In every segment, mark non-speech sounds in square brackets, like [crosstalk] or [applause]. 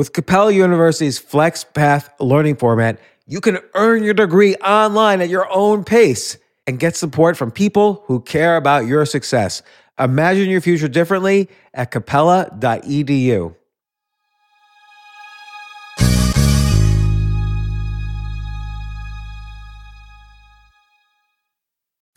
With Capella University's FlexPath learning format, you can earn your degree online at your own pace and get support from people who care about your success. Imagine your future differently at capella.edu.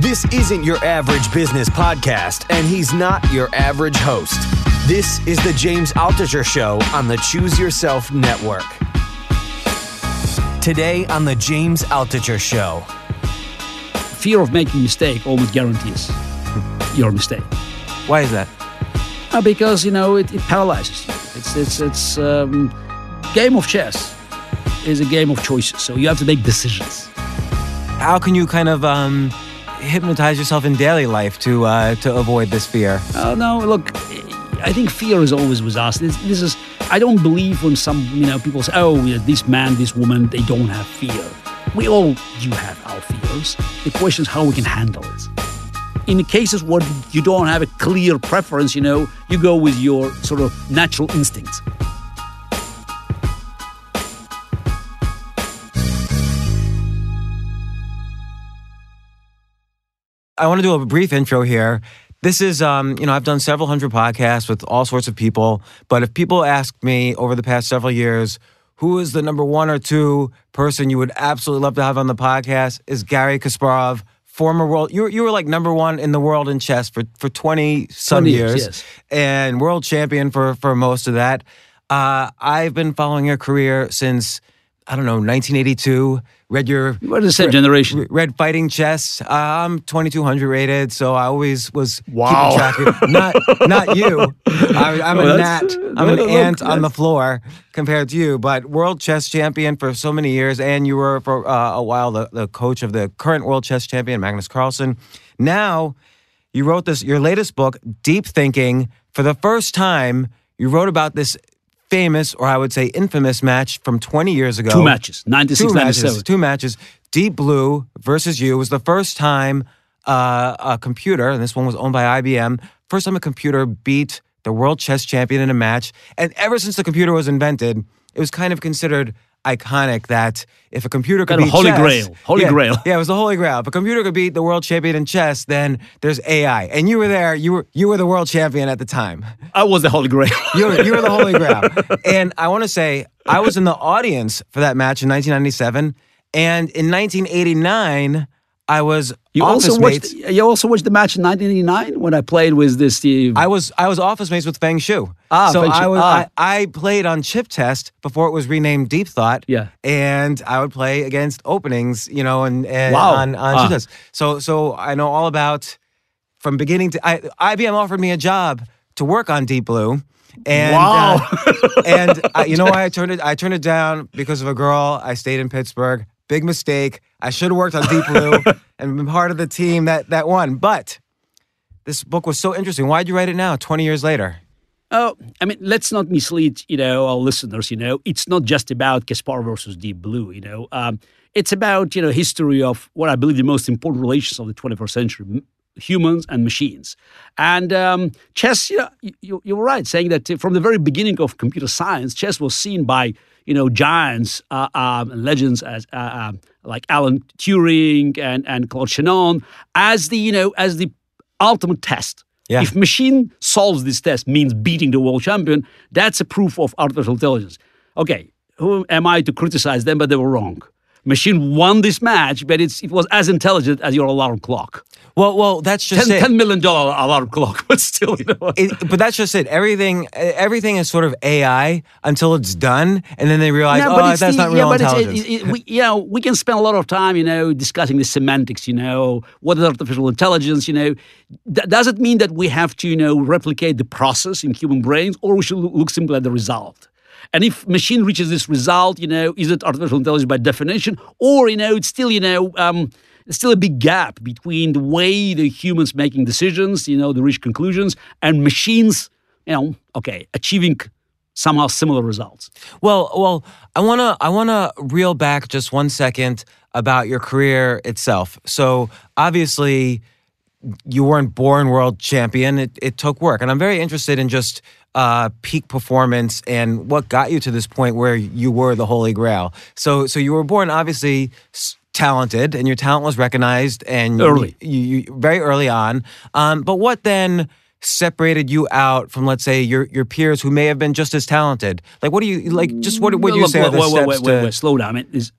This isn't your average business podcast, and he's not your average host. This is the James Altucher Show on the Choose Yourself Network. Today on the James Altucher Show. Fear of making a mistake almost guarantees your mistake. Why is that? Uh, because you know it, it paralyzes you. It's it's it's um, game of chess is a game of choices, so you have to make decisions. How can you kind of um, hypnotize yourself in daily life to uh, to avoid this fear? Oh no, look, I think fear is always with us. This, this is I don't believe when some you know people say, oh, this man, this woman, they don't have fear. We all do have our fears. The question is how we can handle it. In the cases where you don't have a clear preference, you know, you go with your sort of natural instincts. I want to do a brief intro here. This is, um, you know, I've done several hundred podcasts with all sorts of people, but if people ask me over the past several years, who is the number one or two person you would absolutely love to have on the podcast is Garry Kasparov, former world. You were, you were like number one in the world in chess for, for 20 some 20 years, yes. and world champion for, for most of that. Uh, I've been following your career since, I don't know, 1982. Read your What is that generation? Read Fighting Chess. Uh, I'm 2200 rated, so I always was Wow. keeping track of [laughs] not not you. I, I'm Well, a gnat. I'm an look, ant on the floor compared to you. But world chess champion for so many years, and you were for uh, a while the, the coach of the current world chess champion Magnus Carlsen. Now you wrote this your latest book, Deep Thinking. For the first time, you wrote about this famous, or I would say infamous match from 20 years ago. Two matches, 96, Two 97. matches. Two matches. Deep Blue versus you was the first time uh, a computer, and this one was owned by IBM, first time a computer beat the world chess champion in a match. And ever since the computer was invented, it was kind of considered iconic that if a computer could Kind beat holy chess- grail. Holy yeah, grail. Yeah, it was the holy grail. If a computer could beat the world champion in chess, then there's AI. And you were there. You were you were the world champion at the time. I was the Holy Grail. [laughs] You were, you were the holy grail. [laughs] And I want to say, I was in the audience for that match in 1997. And in 1989, I was You office also watched. mates. You also watched the match in 1989 when I played with this. Steve. I was I was office mates with Feng Hsu. Ah, so Feng Hsu. I was Ah. I, I played on ChipTest before it was renamed Deep Thought. Yeah. and I would play against openings, you know, and, and Wow. on on Ah. ChipTest. So so I know all about from beginning to I, IBM offered me a job to work on Deep Blue. And Wow. uh, and I, you know [laughs] why I turned it I turned it down because of a girl. I stayed in Pittsburgh. Big mistake. I should have worked on Deep Blue [laughs] and been part of the team that that won. But this book was so interesting. Why'd you write it now, 20 years later? Oh, I mean, let's not mislead, you know, our listeners. You know, it's not just about Kaspar versus Deep Blue. You know, um, it's about you know history of what I believe the most important relations of the 21st century: m- humans and machines. And um, chess, you know, you, you're right saying that uh, from the very beginning of computer science, chess was seen by you know giants, uh, um, legends as uh, um, like Alan Turing and and Claude Shannon as the you know as the ultimate test. Yeah. If machine solves this test, means beating the world champion, that's a proof of artificial intelligence. Okay, who am I to criticize them? But they were wrong. Machine won this match, but it's it was as intelligent as your alarm clock. Well, well, that's just Ten, it. $10 million alarm clock, [laughs] but still, you know. It- but that's just it. Everything, everything is sort of AI until it's done, and then they realize, No, oh, that's the- not real yeah, but it's- intelligence. it- it- we, you know, we can spend a lot of time, you know, discussing the semantics. You know, what is artificial intelligence? You know, Th- does it mean that we have to, you know, replicate the process in human brains, or we should look simply at the result? And if machine reaches this result, you know, is it artificial intelligence by definition, or you know, it's still, you know. Um, still a big gap between the way the humans making decisions, you know, the reach conclusions, and machines, you know, okay, achieving somehow similar results. Well, well, I wanna I wanna reel back just one second about your career itself. So obviously, you weren't born world champion. It it took work, and I'm very interested in just uh, peak performance and what got you to this point where you were the holy grail. So so you were born obviously. s- Talented and your talent was recognized and Early. you, you very early on. Um, but what then separated you out from, let's say, your your peers who may have been just as talented? Like, what do you like? Just what would you say wait, wait, wait, wait, to? wait, slow down. I mean, is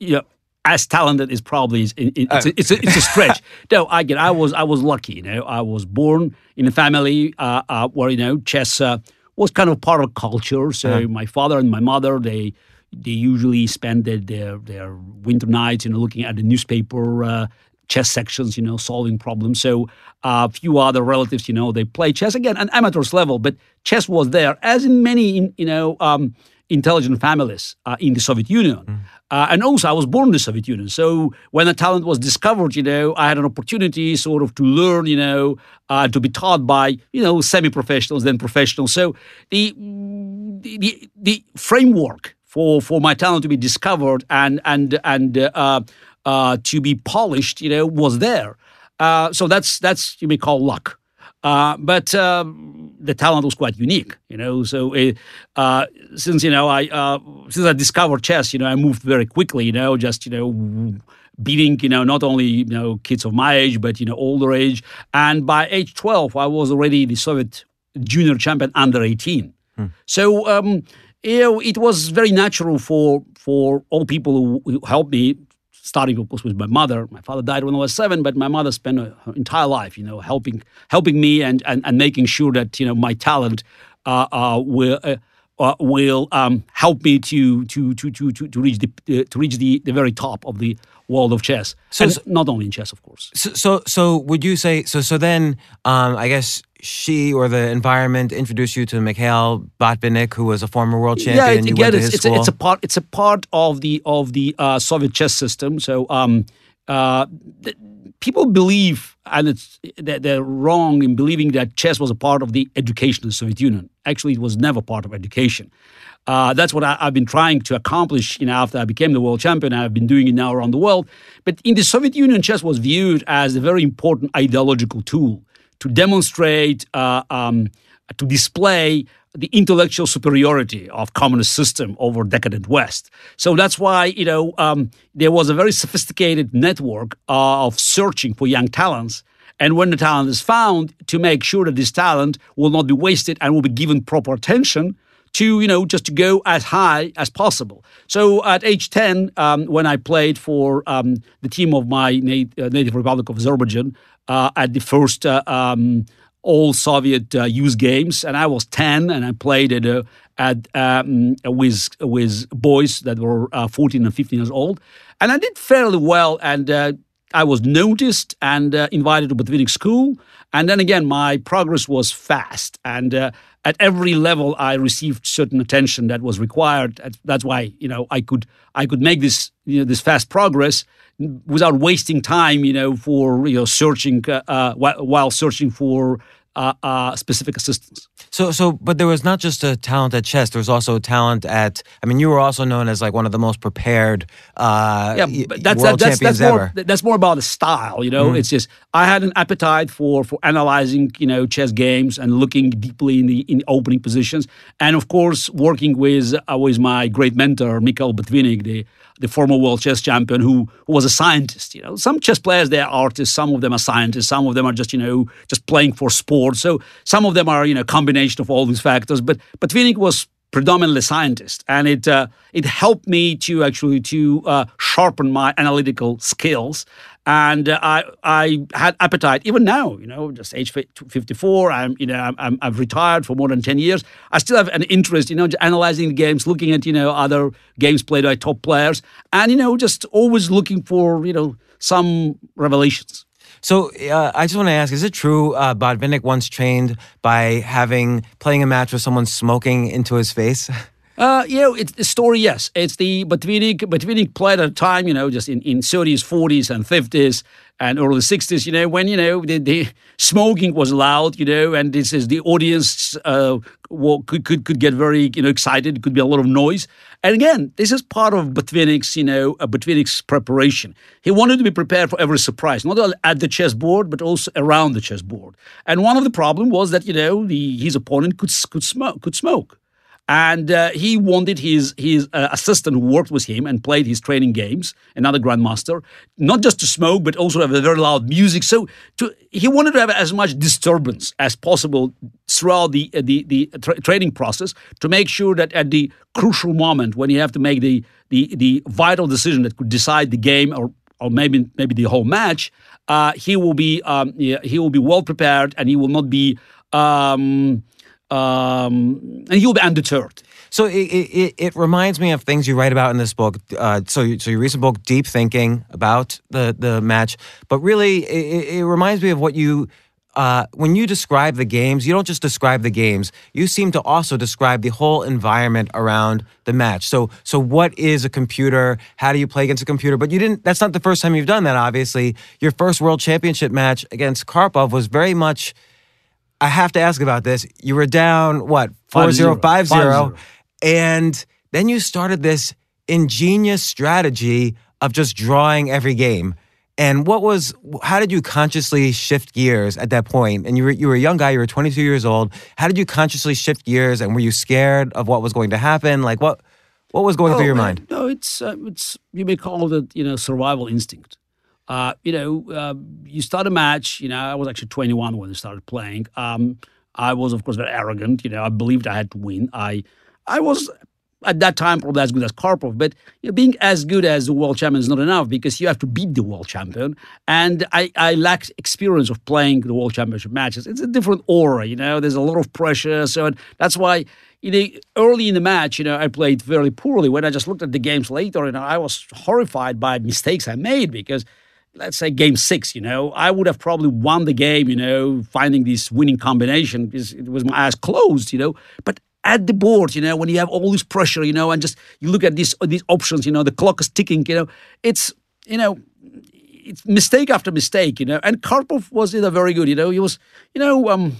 you know, as talented is probably is, it, it's, a, it's, a, it's a stretch. [laughs] no, I get. I was I was lucky. You know, I was born in a family uh, uh, where you know chess uh, was kind of part of culture. So Uh-huh. my father and my mother they they usually spend their their, their winter nights, you know, looking at the newspaper. Uh, chess sections, you know, solving problems. So uh, a few other relatives, you know, they play chess again at amateurs level, but chess was there, as in many, you know, um, intelligent families uh, in the Soviet Union. Uh, and also, I was born in the Soviet Union. So when the talent was discovered, you know, I had an opportunity sort of to learn, you know, uh, to be taught by, you know, semi-professionals, then professionals. So the the, the, the framework for, for my talent to be discovered and and and uh, uh, to be polished, you know, was there. Uh, so that's that's you may call luck. Uh, but um, the talent was quite unique, you know. So uh, uh, since you know I uh, since I discovered chess, you know, I moved very quickly, you know, just you know beating you know not only you know kids of my age but you know older age. And by age twelve, I was already the Soviet junior champion under eighteen. So um, you know, it was very natural for for all people who, who helped me. Starting, of course, with my mother. My father died when I was seven, but my mother spent her entire life, you know, helping helping me and and, and making sure that you know my talent uh, uh, will. Uh, uh, will um, help me to to to to to, reach the uh, to reach the, the very top of the world of chess. So- so- not only in chess, of course. So, so, so would you say so? So then, um, I guess she or the environment introduced you to Mikhail Botvinnik, who was a former world champion. Yeah, again, it's, it's, a, it's a part. It's a part of the of the uh, Soviet chess system. So um, uh, th- people believe, and it's they're, they're wrong in believing that chess was a part of the education of the Soviet Union. Actually, it was never part of education. Uh, that's what I, I've been trying to accomplish. You know, after I became the world champion, I've been doing it now around the world. But in the Soviet Union, chess was viewed as a very important ideological tool to demonstrate, uh, um, to display the intellectual superiority of communist system over decadent West. So that's why you know um, there was a very sophisticated network of searching for young talents. And when the talent is found, to make sure that this talent will not be wasted and will be given proper attention to you know just to go as high as possible. So at age ten, um, when I played for um, the team of my nat- uh, native Republic of Azerbaijan uh, at the first uh, um, all Soviet uh, youth games, and I was ten, and I played at uh, at um, with with boys that were uh, fourteen and fifteen years old, and I did fairly well, and uh, I was noticed and uh, invited to Botvinnik school. And then again, my progress was fast. And uh, at every level, I received certain attention that was required. That's- That's why you know I could I could make this you know this fast progress without wasting time you know for you know searching uh, uh, while, searching for uh, uh, specific assistance. So, so, but there was not just a talent at chess. There was also a talent at. I mean, you were also known as like one of the most prepared uh, yeah, but that's world that, that's champions that's more ever. that's more about the style, you know. It's just I had an appetite for for analyzing, you know, chess games and looking deeply in the in opening positions, and of course working with uh, with my great mentor Mikhail Botvinnik, the the former world chess champion, who, who was a scientist. You know, some chess players they're artists, some of them are scientists, some of them are just you know just playing for sport. So some of them are you know combination of all these factors. But but Botvinnik was predominantly scientist, and it uh, it helped me to actually to uh, sharpen my analytical skills. And uh, I I had appetite even now, you know, just age fifty four. I'm you know I'm, I've retired for more than ten years. I still have an interest, you know, analyzing the games, looking at you know other games played by top players, and you know just always looking for you know some revelations. So uh, I just want to ask: Is it true uh, Botvinnik once trained by having playing a match with someone smoking into his face? [laughs] Uh, know, it's the story. Yes, it's the Botvinnik. Botvinnik played at a time, you know, just in in 30s, 40s, and 50s, and early 60s. You know, when you know the, the smoking was allowed. You know, and this is the audience uh, could could could get very you know excited. It could be a lot of noise. And again, this is part of Botvinnik's you know uh, Botvinnik's preparation. He wanted to be prepared for every surprise, not at the chessboard, but also around the chessboard. And one of the problem was that you know the his opponent could could smoke could smoke and uh, he wanted his his uh, assistant who worked with him and played his training games, another grandmaster, not just to smoke but also have a very loud music. So to, he wanted to have as much disturbance as possible throughout the uh, the the tra- training process to make sure that at the crucial moment when you have to make the the the vital decision that could decide the game or or maybe maybe the whole match, uh, he will be um, he will be well prepared and he will not be. Um, um, and you'll be undeterred. So it, it, it, reminds me of things you write about in this book. Uh, so, so your recent book, Deep Thinking, about the the match. But really, it, it reminds me of what you. Uh, when you describe the games, you don't just describe the games. You seem to also describe the whole environment around the match. So, so what is a computer? How do you play against a computer? But you didn't. That's not the first time you've done that. Obviously, your first World Championship match against Karpov was very much I have to ask about this. You were down what four zero five zero, and then you started this ingenious strategy of just drawing every game. And what was? How did you consciously shift gears at that point? And you were you were a young guy. You were 22 years old. How did you consciously shift gears? And were you scared of what was going to happen? Like what? What was going oh, through your mind? No, it's uh, it's you may call it you know survival instinct. Uh, you know, uh, you start a match. You know, I was actually 21 when I started playing. Um, I was, of course, very arrogant. You know, I believed I had to win. I, I was at that time probably as good as Karpov, but you know, being as good as the world champion is not enough because you have to beat the world champion. And I, I lacked experience of playing the world championship matches. It's a different aura, you know. There's a lot of pressure, so that's why. You know, early in the match, you know, I played very poorly. When I just looked at the games later, you know, I was horrified by mistakes I made because let's say game six, you know, I would have probably won the game, you know, finding this winning combination because it was my eyes closed, you know. But at the board, you know, when you have all this pressure, you know, and just you look at these these options, you know, the clock is ticking, you know, it's you know, it's mistake after mistake, you know. And Karpov was know, very good, you know. He was, you know, um,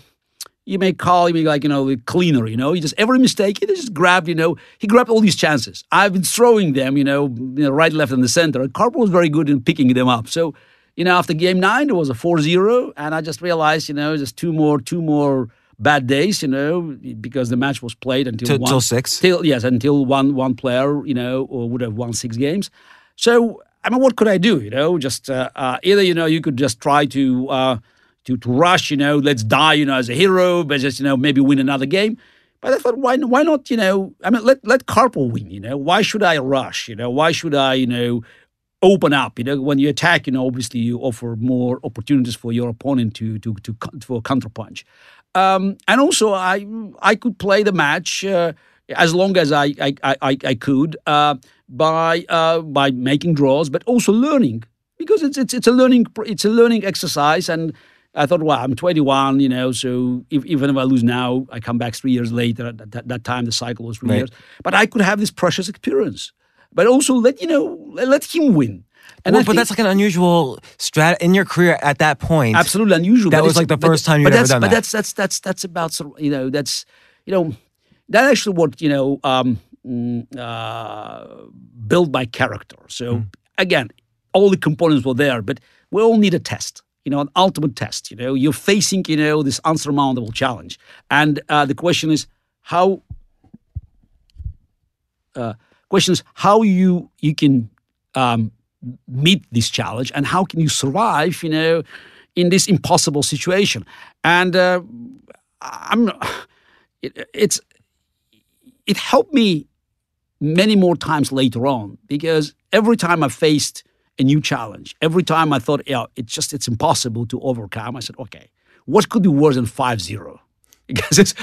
you may call him like, you know, a cleaner, you know. He just every mistake, he just grabbed, you know, he grabbed all these chances. I've been throwing them, you know, you know right, left, and the center. And Karpov was very good in picking them up. So, you know, after game nine, it was a 4-0, and I just realized, you know, just two more, two more bad days, you know, because the match was played until till, one, till six. Till yes, until one one player, you know, would have won six games. So I mean, what could I do? You know, just uh, uh, either you know you could just try to uh, to, to rush, you know, let's die, you know, as a hero, but just, you know, maybe win another game. But I thought, why, why not, you know, I mean, let, let Karpov win, you know, why should I rush, you know, why should I, you know, open up, you know, when you attack, you know, obviously you offer more opportunities for your opponent to, to, to, for counterpunch. Um, and also I, I could play the match, uh, as long as I, I, I, I could, uh, by, uh, by making draws, but also learning because it's, it's, it's a learning, it's a learning exercise and, I thought, well, I'm 21, you know, so if, even if I lose now, I come back three years later. At that, that time, the cycle was three right. years. But I could have this precious experience. But also let, you know, let him win. And well, but think, that's like an unusual strat in your career at that point. Absolutely unusual. That was like the first but, time you'd ever done but that. But that's that's that's that's about you know that's you know that actually what you know um, mm, uh, built my character. So mm. again, all the components were there, but we all need a test you know, an ultimate test. You know, you're facing, you know, this unsurmountable challenge, and uh, the question is how. Uh, question is how you you can um, meet this challenge and how can you survive, you know, in this impossible situation. And uh, I'm, it, it's it helped me many more times later on because every time I faced a new challenge, every time I thought, yeah, it's just it's impossible to overcome. I said, okay, what could be worse than 5-0? [laughs] Because if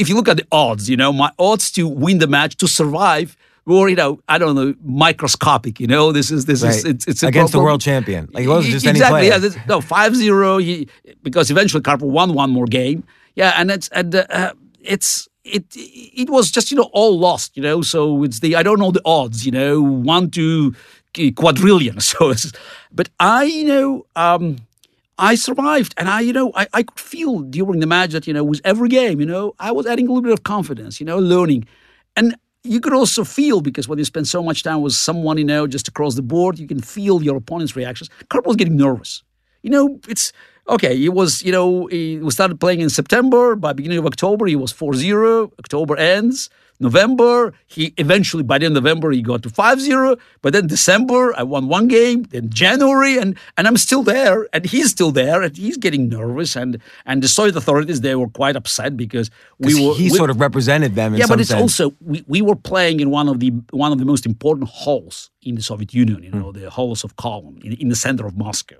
if you look at the odds, you know, my odds to win the match to survive were you know, I don't know, microscopic. You know, this is this Right. is it's, it's against the world champion. Like it wasn't just any exactly. player. Yeah, no, 5-0, he, because eventually Karpov won one more game. Yeah, and it's and uh, uh, it's it it was just you know all lost. You know, so it's the I don't know the odds. You know, one to quadrillion. [laughs] So, but I you know. um I survived, and I, you know, I, I could feel during the match that, you know, with every game, you know, I was adding a little bit of confidence, you know, learning, and you could also feel because when you spend so much time with someone, you know, just across the board, you can feel your opponent's reactions. Karp was getting nervous. You know, it's okay. He was, you know, he, we started playing in September. By beginning of October, he was 4-0. October ends. November, he eventually by the end of November he got to 5-0. But then December, I won one game. Then January, and and I'm still there, and he's still there, and he's getting nervous. And and the Soviet authorities they were quite upset because we were he we- sort of represented them in yeah, but it's sense. also we, we were playing in one of the one of the most important halls in the Soviet Union. You know, the halls of Kolon in, in the center of Moscow,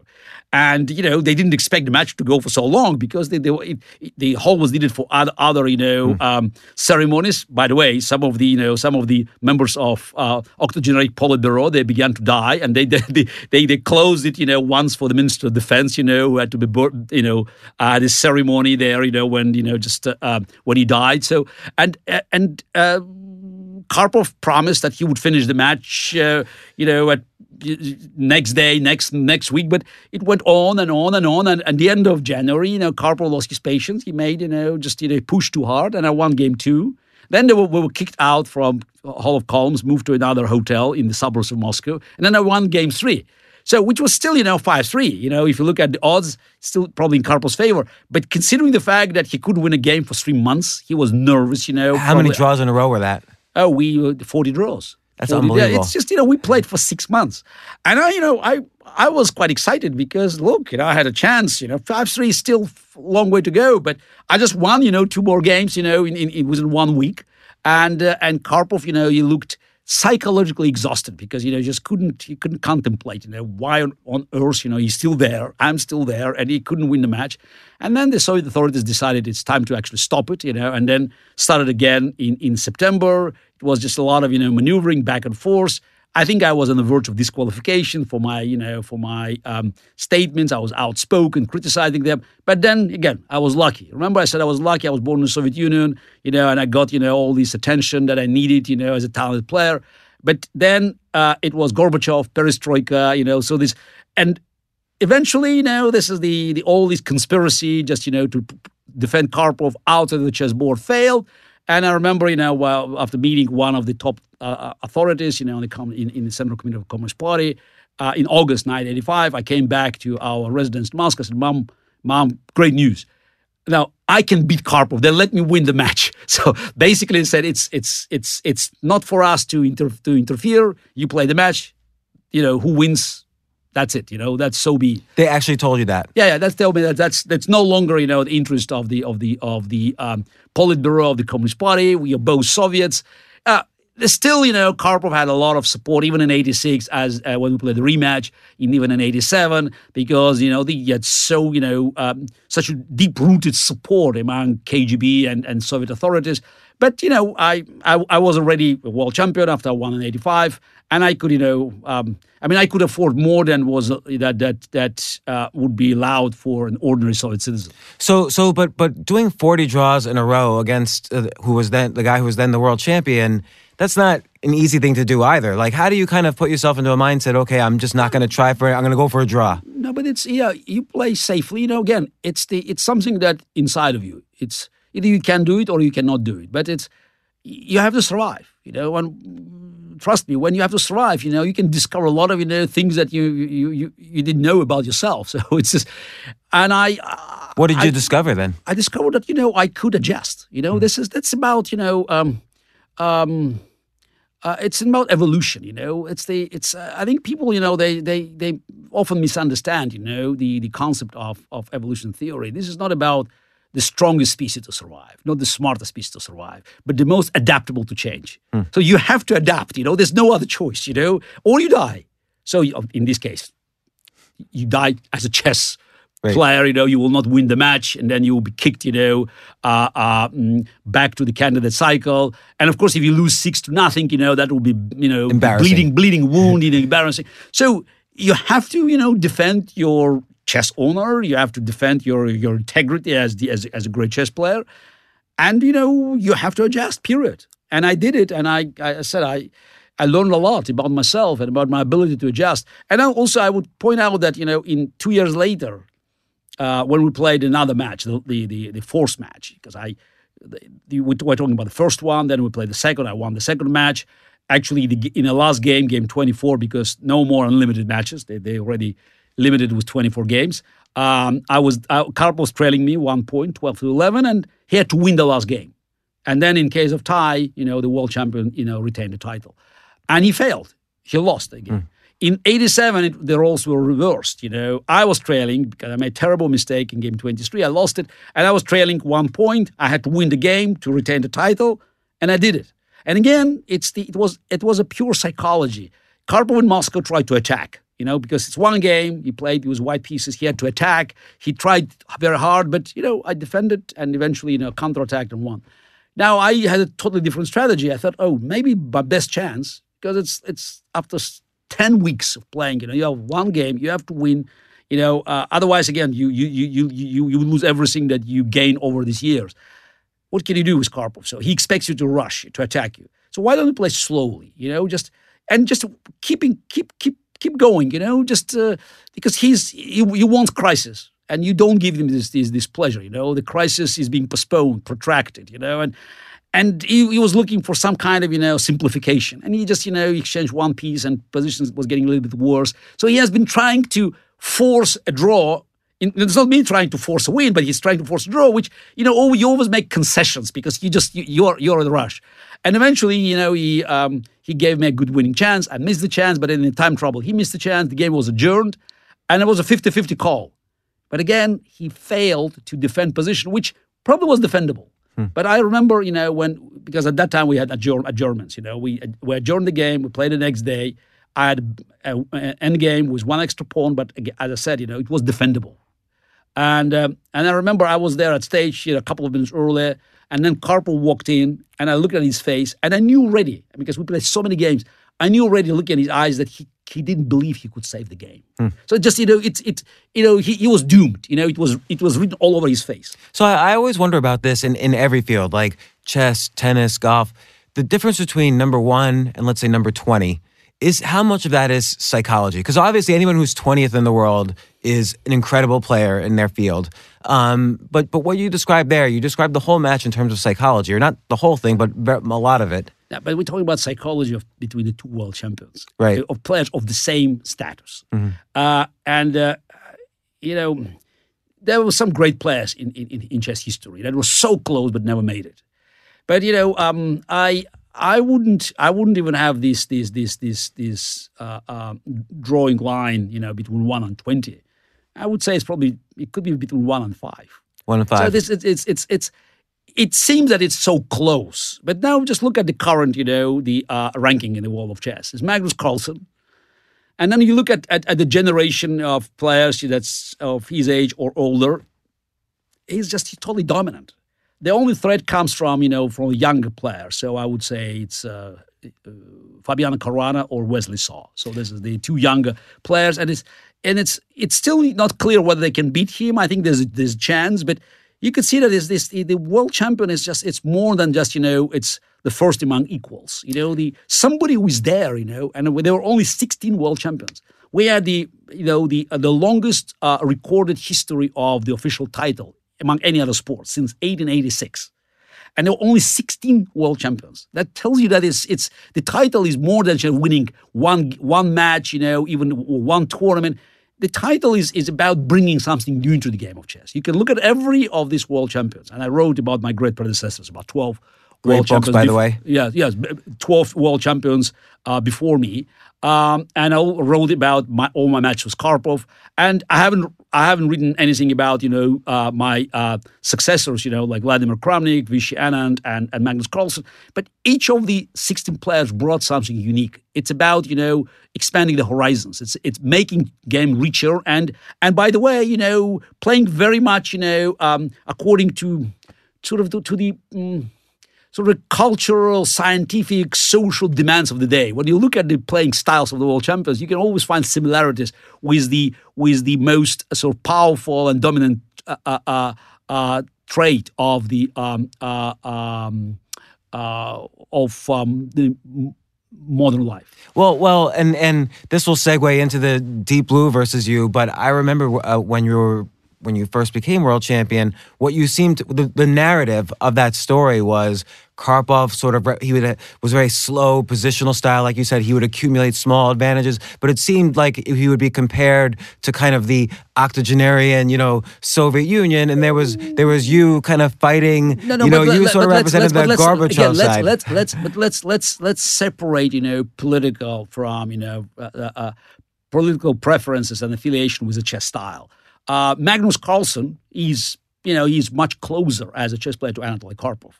and you know they didn't expect the match to go for so long because they, they were, it, the hall was needed for other other you know um, ceremonies. By the way, some of the you know some of the members of uh, octogenaric Politburo they began to die, and they they, they they closed it you know once for the Minister of Defense you know who had to be bur- you know uh, this ceremony there you know when you know just uh, um, when he died. So and uh, and. Uh, Karpov promised that he would finish the match, uh, you know, at next day, next next week. But it went on and on and on. And at the end of January, you know, Karpov lost his patience. He made, you know, just you know, pushed too hard, and I won game two. Then they were, we were kicked out from Hall of Columns, moved to another hotel in the suburbs of Moscow, and then I won game three. So, which was still, you know, 5 3. You know, if you look at the odds, still probably in Karpov's favor. But considering the fact that he couldn't win a game for three months, he was nervous, you know. How many draws in a row were that? Oh, we uh, forty draws. That's 40 unbelievable. It's just you know we played for six months, and I you know I I was quite excited because look you know I had a chance you know five three is still a long way to go, but I just won you know two more games you know in, in it was in one week, and uh, and Karpov you know he looked psychologically exhausted because you know just couldn't he couldn't contemplate you know why on, earth you know he's still there I'm still there and he couldn't win the match. And then the Soviet authorities decided it's time to actually stop it you know and then started again in in September. It was just a lot of you know maneuvering back and forth I think I was on the verge of disqualification for my, you know, for my um, statements. I was outspoken, criticizing them. But then again, I was lucky. Remember, I said I was lucky. I was born in the Soviet Union, you know, and I got, you know, all this attention that I needed, you know, as a talented player. But then uh, it was Gorbachev, Perestroika, you know, so this, and eventually, you know, this is the the all this conspiracy, just you know, to defend Karpov out of the chessboard failed. And I remember, you know, well, after meeting one of the top uh, authorities, you know, in the, in, in the Central Committee of Communist Party uh, in August 1985, I came back to our residence in Moscow. I said, "Mom, mom, great news! Now I can beat Karpov. Then let me win the match." [laughs] So basically, said it's it's it's it's not for us to inter- to interfere. You play the match. You know who wins. That's it. You know that's so be. They actually told you that. Yeah, yeah. That's tell me that that's that's no longer you know the interest of the of the of the um, Politburo of the Communist Party. We are both Soviets. Uh, there's still, you know, Karpov had a lot of support even in '86 as uh, when we played the rematch, and even in '87 because you know they had so you know um, such a deep-rooted support among KGB and, and Soviet authorities. But you know, I, I I was already a world champion after I won in '85, and I could, you know, um, I mean, I could afford more than was uh, that that that uh, would be allowed for an ordinary Soviet citizen. So, so, but, but doing forty draws in a row against uh, who was then the guy who was then the world champion. That's not an easy thing to do either. Like, how do you kind of put yourself into a mindset? Okay, I'm just not going to try for it. I'm going to go for a draw. No, but it's yeah, you play safely. You know, again, it's the it's something that inside of you. It's either you can do it or you cannot do it. But it's you have to survive. You know, and trust me, when you have to survive, you know, you can discover a lot of you know things that you you you, you didn't know about yourself. [laughs] So it's just, and I. What did you I- discover then? I discovered that you know I could adjust. You know, this is that's about you know um, um, uh, it's about evolution. You know, it's the it's uh, I think people you know they they they often misunderstand you know the the concept of of evolution theory. This is not about the strongest species to survive, not the smartest species to survive, but the most adaptable to change. So you have to adapt. You know, there's no other choice. You know, or you die. So you- in this case, you die as a chess Right. player. You know, you will not win the match, and then you will be kicked. You know, uh, uh, mm, back to the candidate cycle. And of course, if you lose six to nothing, you know that will be you know bleeding, bleeding wound, [laughs] you know, embarrassing. So you have to you know defend your chess owner. You have to defend your your integrity as the as, as a great chess player, and you know you have to adjust. Period. And I did it, and I I said I. I learned a lot about myself and about my ability to adjust. And I also, I would point out that you know, in two years later, uh, when we played another match, the the the, the fourth match, because I the, the, we we're talking about the first one, then we played the second. I won the second match. Actually, the, in the last game, game 24, because no more unlimited matches. They they already limited with 24 games. Um, I was uh, Karpov was trailing me one point, 12 to 11, and he had to win the last game. And then in case of tie, you know, the world champion, you know, retained the title. And he failed. He lost again. In 87, it, the roles were reversed. You know, I was trailing because I made a terrible mistake in game 23. I lost it. And I was trailing one point. I had to win the game to retain the title. And I did it. And again, it's the, it was it was a pure psychology. Karpov in Moscow tried to attack, you know, because it's one game. He played, it was white pieces. He had to attack. He tried very hard, but, you know, I defended and eventually, you know, counterattacked and won. Now I had a totally different strategy. I thought, oh, maybe my best chance because it's it's after ten weeks of playing. You know, you have one game, you have to win. You know, uh, otherwise, again, you you you you you you lose everything that you gain over these years. What can you do with Karpov? So he expects you to rush, to attack you. So why don't you play slowly? You know, just and just keeping keep keep keep going. You know, just uh, because he's he, he wants crisis and you don't give him this, this this pleasure. You know, the crisis is being postponed, protracted. You know, and and he, he was looking for some kind of you know simplification, and he just you know exchanged one piece, and positions was getting a little bit worse. So he has been trying to force a draw. In, it's not me trying to force a win, but he's trying to force a draw, which you know oh, you always make concessions because you just you, you're you're in a rush, and eventually you know he um, he gave me a good winning chance. I missed the chance, but in the time trouble, he missed the chance. The game was adjourned, and it was a 50-50 call. But again, he failed to defend position, which probably was defendable. But I remember, you know, when because at that time we had adjourn, adjournments. You know, we we adjourned the game. We played the next day. I had an end game with one extra pawn, but as I said, you know, it was defendable. And um, and I remember I was there at stage you know, a couple of minutes earlier, and then Karpov walked in, and I looked at his face, and I knew already because we played so many games. I knew already looking at his eyes that he he didn't believe he could save the game. Hmm. So just you know, it's it you know he, he was doomed. You know, it was it was written all over his face. So I, I always wonder about this in, in every field, like chess, tennis, golf. The difference between number one and let's say number 20 is how much of that is psychology? Because obviously, anyone who's 20th in the world is an incredible player in their field. Um, but but what you described there, you described the whole match in terms of psychology, or not the whole thing, but a lot of it. Yeah, but we're talking about psychology of between the two world champions, Right. Of players of the same status, uh, and uh, you know, there were some great players in, in in chess history that were so close but never made it. But you know, um, I I wouldn't I wouldn't even have this this this this this uh, uh, drawing line, you know, between one and twenty. I would say it's probably it could be between one and five. One and five. So this it's it's it's it's it seems that it's so close. But now just look at the current, you know, the uh, ranking in the world of chess. It's Magnus Carlsen. And then you look at, at, at the generation of players that's of his age or older, he's just he's totally dominant. The only threat comes from, you know, from a younger player. So I would say it's uh, uh, Fabiano Caruana or Wesley Saw. So this is the two younger players, and it's and it's it's still not clear whether they can beat him. I think there's there's a chance, but you can see that is this the world champion is just it's more than just you know it's the first among equals. You know the somebody who is there. You know, and there were only 16 world champions. We had the you know the uh, the longest uh, recorded history of the official title among any other sport since 1886 and there were only 16 world champions. That tells you that it's it's the title is more than just winning one one match, you know, even one tournament. The title is is about bringing something new into the game of chess. You can look at every of these world champions, and I wrote about my great predecessors, about 12 Great world books, champions. by the way. Yeah, yes, 12 world champions uh, before me. Um, and I wrote about my, all my matches with Karpov. And I haven't I haven't written anything about you know uh, my uh, successors, you know, like Vladimir Kramnik, Vishy Anand, and, and Magnus Carlsen. But each of the 16 players brought something unique. It's about you know expanding the horizons. It's it's making game richer and and by the way, you know, playing very much you know um, according to sort of to, to the. mm, sort of cultural, scientific, social demands of the day. When you look at the playing styles of the world champions, you can always find similarities with the with the most uh, sort of powerful and dominant uh, uh, uh, uh, trait of the um, uh, um, of um, the modern life. Well, well, and and this will segue into the Deep Blue versus you. But I remember uh, when you were when you first became world champion, what you seemed the, the narrative of that story was Karpov sort of he would was very slow positional style, like you said. He would accumulate small advantages, but it seemed like he would be compared to kind of the octogenarian, you know, Soviet Union, and there was there was you kind of fighting. you know, you let- sort of represented the Gorbachev again, let's, side. Let's let's but let's let's let's separate you know political from you know uh, uh, uh, political preferences and affiliation with the chess style. Uh, Magnus Carlsen is you know he's much closer as a chess player to Anatoly Karpov.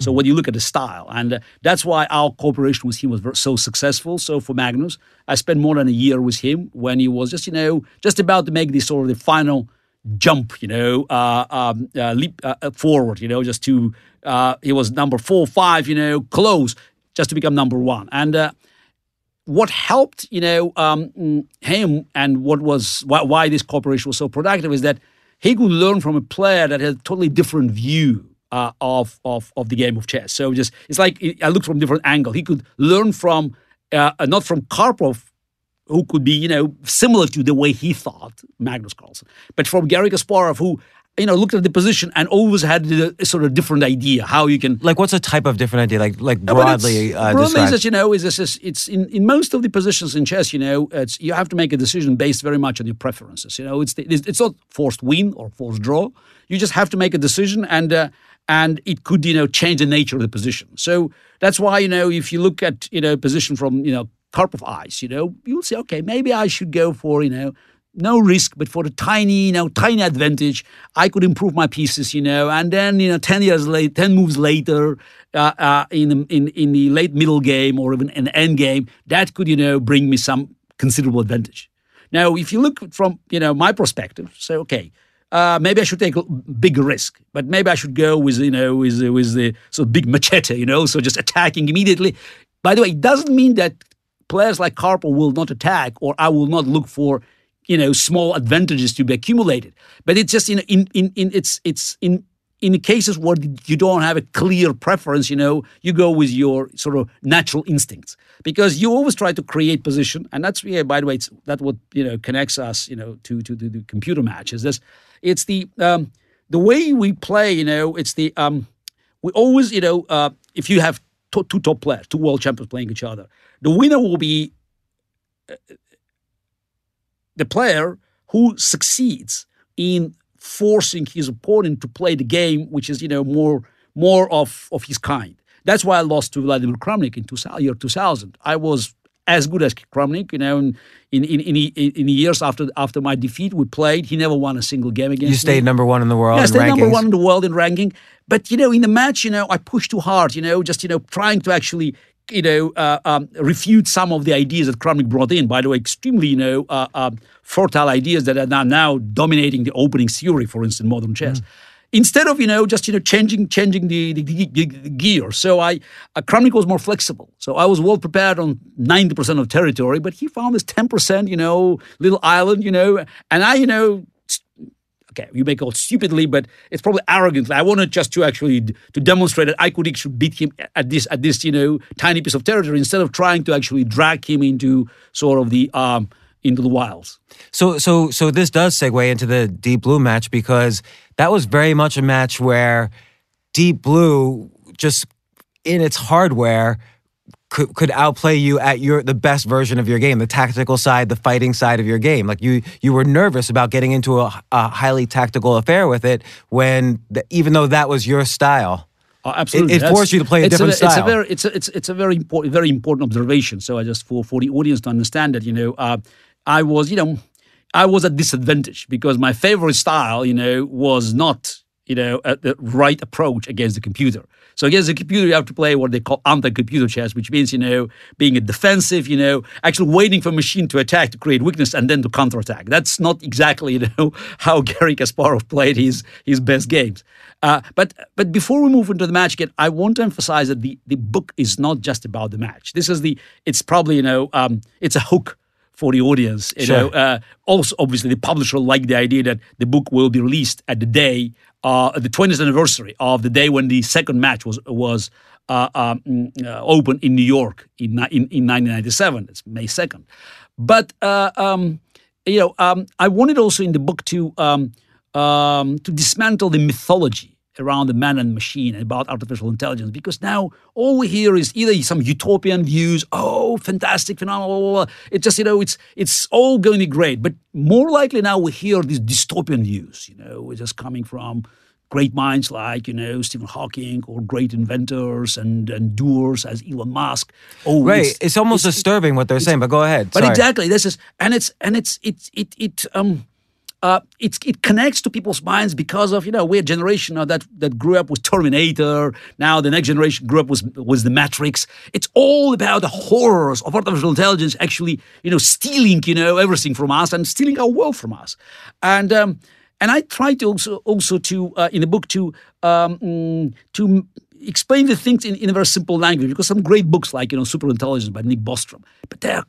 So when you look at the style, and uh, that's why our cooperation with him was so successful. So for Magnus, I spent more than a year with him when he was just you know just about to make this sort of the final jump, you know, uh, um, uh, leap uh, uh, forward, you know, just to uh, he was number four, five, you know, close just to become number one. And uh, what helped, you know, um, him and what was why, why this cooperation was so productive is that he could learn from a player that had a totally different view. Uh, of of of the game of chess, so just it's like I looked from different angle. He could learn from uh, not from Karpov, who could be, you know, similar to the way he thought, Magnus Carlsen, but from Garry Kasparov, who, you know, looked at the position and always had a sort of different idea how you can. like, what's a type of different idea? Like, like No, broadly uh, broadly that, you know, is this, is it's in, in most of the positions in chess, you know, it's you have to make a decision based very much on your preferences. You know, it's the, it's, it's not forced win or forced draw. You just have to make a decision, and uh, and it could you know change the nature of the position. So that's why you know if you look at you know position from you know Karpov eyes, you know, you'll say, okay, maybe I should go for you know no risk, but for the tiny, you know, tiny advantage, I could improve my pieces, you know, and then, you know, ten years later, ten moves later, uh, uh, in in in the late middle game or even an end game, that could, you know, bring me some considerable advantage. Now, if you look from, you know, my perspective, say, okay, uh, maybe I should take a big risk, but maybe I should go with, you know, with with the sort of big machete, you know, so just attacking immediately. By the way, it doesn't mean that players like Karpov will not attack or I will not look for you know small advantages to be accumulated. But it's just in in in, in it's it's in in cases where you don't have a clear preference you know you go with your sort of natural instincts. Because you always try to create position and that's yeah by the way it's that what you know connects us you know to to, to the computer matches this. It's the um the way we play you know it's the um we always you know uh if you have to- two top players two world champions playing each other the winner will be the player who succeeds in forcing his opponent to play the game, which is you know more more of of his kind. That's why I lost to Vladimir Kramnik in 2000, year 2000. I was as good as Kramnik, you know, in in in, in, in the years after after my defeat, we played. He never won a single game against you stayed me. number one in the world Yeah, I stayed number one in the world in ranking. But you know, in the match, you know, I pushed too hard. You know, just you know, trying to actually, you know, uh, um, refute some of the ideas that Kramnik brought in. By the way, extremely, you know, uh, um, fertile ideas that are now, now dominating the opening theory, for instance, modern chess. Instead of you know just you know changing changing the, the, the, the gear, so I uh, Kramnik was more flexible. So I was well prepared on ninety percent of territory, but he found this ten percent, you know, little island, you know, and I, you know, okay, you may call it stupidly, but it's probably arrogantly. I wanted just to actually to demonstrate that I could actually beat him at this at this you know tiny piece of territory instead of trying to actually drag him into sort of the um into the wilds. So so so this does segue into the Deep Blue match because that was very much a match where Deep Blue just in its hardware could could outplay you at your the best version of your game, the tactical side, the fighting side of your game. Like you you were nervous about getting into a, a highly tactical affair with it when the, even though that was your style. Oh, absolutely. It, it forced you to play a it's different a, style. It's a very, it's a, it's, it's a very important, very important observation. So I just for for the audience to understand that, you know, uh, I was, you know, I was at disadvantage because my favorite style, you know, was not, you know, the right approach against the computer. So against the computer, you have to play what they call anti-computer chess, which means, you know, being a defensive, you know, actually waiting for a machine to attack to create weakness and then to counterattack. That's not exactly, you know, [laughs] how Garry Kasparov played his his best games. Uh, but but before we move into the match again, I want to emphasize that the the book is not just about the match. This is the it's probably you know um, it's a hook for the audience. You Sure. know, uh, also obviously the publisher liked the idea that the book will be released at the day, uh, the 20th anniversary of the day when the second match was was uh, um, uh, open in New York in in, in 1997. It's May 2nd, but uh, um, you know, um, I wanted also in the book to um, um, to dismantle the mythology around the man and machine and about artificial intelligence because now all we hear is either some utopian views oh fantastic phenomenal blah, blah, blah. it's just you know it's it's all going to be great but more likely now we hear these dystopian views you know it's just coming from great minds like you know Stephen Hawking or great inventors and and doers as Elon Musk oh Right. It's, almost disturbing what they're saying, but go ahead. but Sorry. exactly, this is and it's and it's it it it um uh it connects to people's minds because of you know we're a generation that that grew up with Terminator. Now the next generation grew up with with the Matrix. It's all about the horrors of artificial intelligence actually you know stealing you know everything from us and stealing our world from us. And um and I try to also also to uh, in the book to um mm, to explain the things in, in a very simple language because some great books like you know Superintelligence by Nick Bostrom, but they're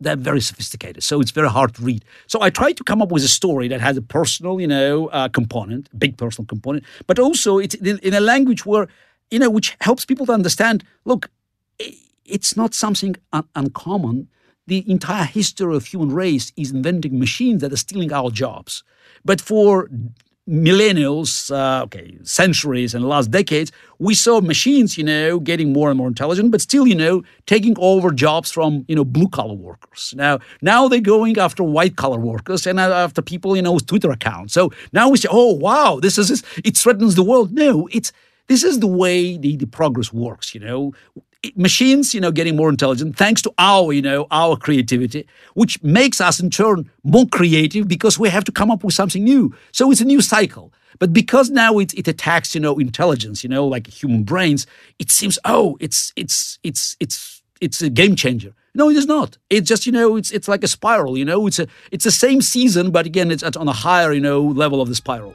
they're very sophisticated, so it's very hard to read. So I try to come up with a story that has a personal, you know, uh, component, big personal component, but also it's in, a language where, you know, which helps people to understand. Look, it's not something un- uncommon. The entire history of human race is inventing machines that are stealing our jobs. But for millennials, uh, okay, centuries and last decades, we saw machines, you know, getting more and more intelligent, but still, you know, taking over jobs from, you know, blue collar workers. Now, now they're going after white collar workers and after people, you know, with Twitter accounts. So now we say, oh wow, this is it threatens the world. No, it's this is the way the, the progress works, you know. Machines, you know, getting more intelligent thanks to our, you know, our creativity, which makes us in turn more creative because we have to come up with something new. So it's a new cycle. But because now it, it attacks, you know, intelligence, you know, like human brains, it seems, oh, it's it's it's it's it's a game changer. No, it is not. It's just, you know, it's it's like a spiral, you know, it's a it's the same season, but again, it's at, on a higher, you know, level of the spiral.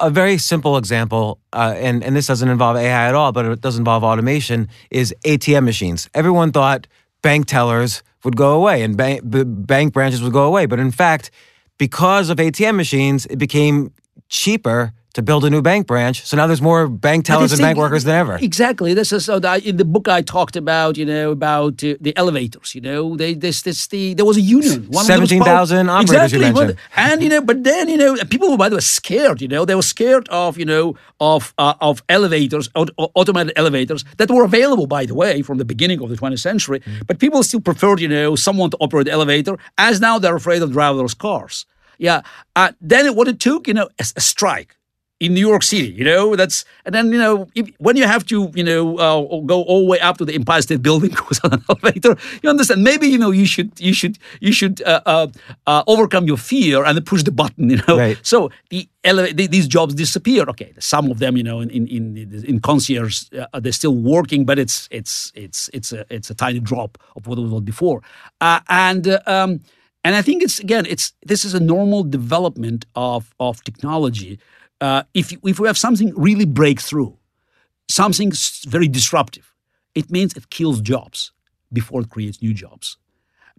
A very simple example, uh, and, and this doesn't involve AI at all, but it does involve automation, is ATM machines. Everyone thought bank tellers would go away and bank, bank branches would go away. But in fact, because of ATM machines, it became cheaper to build a new bank branch. So now there's more bank tellers and bank workers than ever. Exactly. This is so that in the book I talked about, you know, about uh, the elevators. You know, they this this the there was a union. Seventeen thousand operators. Exactly. You mentioned. And you know, but then you know, people by the way scared. You know, they were scared of you know of uh, of elevators, automated elevators that were available by the way from the beginning of the 20th century. Mm. But people still preferred you know someone to operate the elevator, as now they're afraid of driverless cars. Yeah. Uh, then what it took, you know, a, a strike in New York City. You know, that's and then you know if, when you have to you know uh, go all the way up to the Empire State Building [laughs] with an elevator, you understand. Maybe you know you should you should you should uh, uh, uh overcome your fear and push the button. You know, right. so the these jobs disappear. Okay, some of them, you know, in in in, in concierge, uh, they're still working, but it's it's it's it's a it's a tiny drop of what it was before, uh, and. Um, and I think it's again, it's this is a normal development of of technology uh, if if we have something really breakthrough, something very disruptive, it means it kills jobs before it creates new jobs.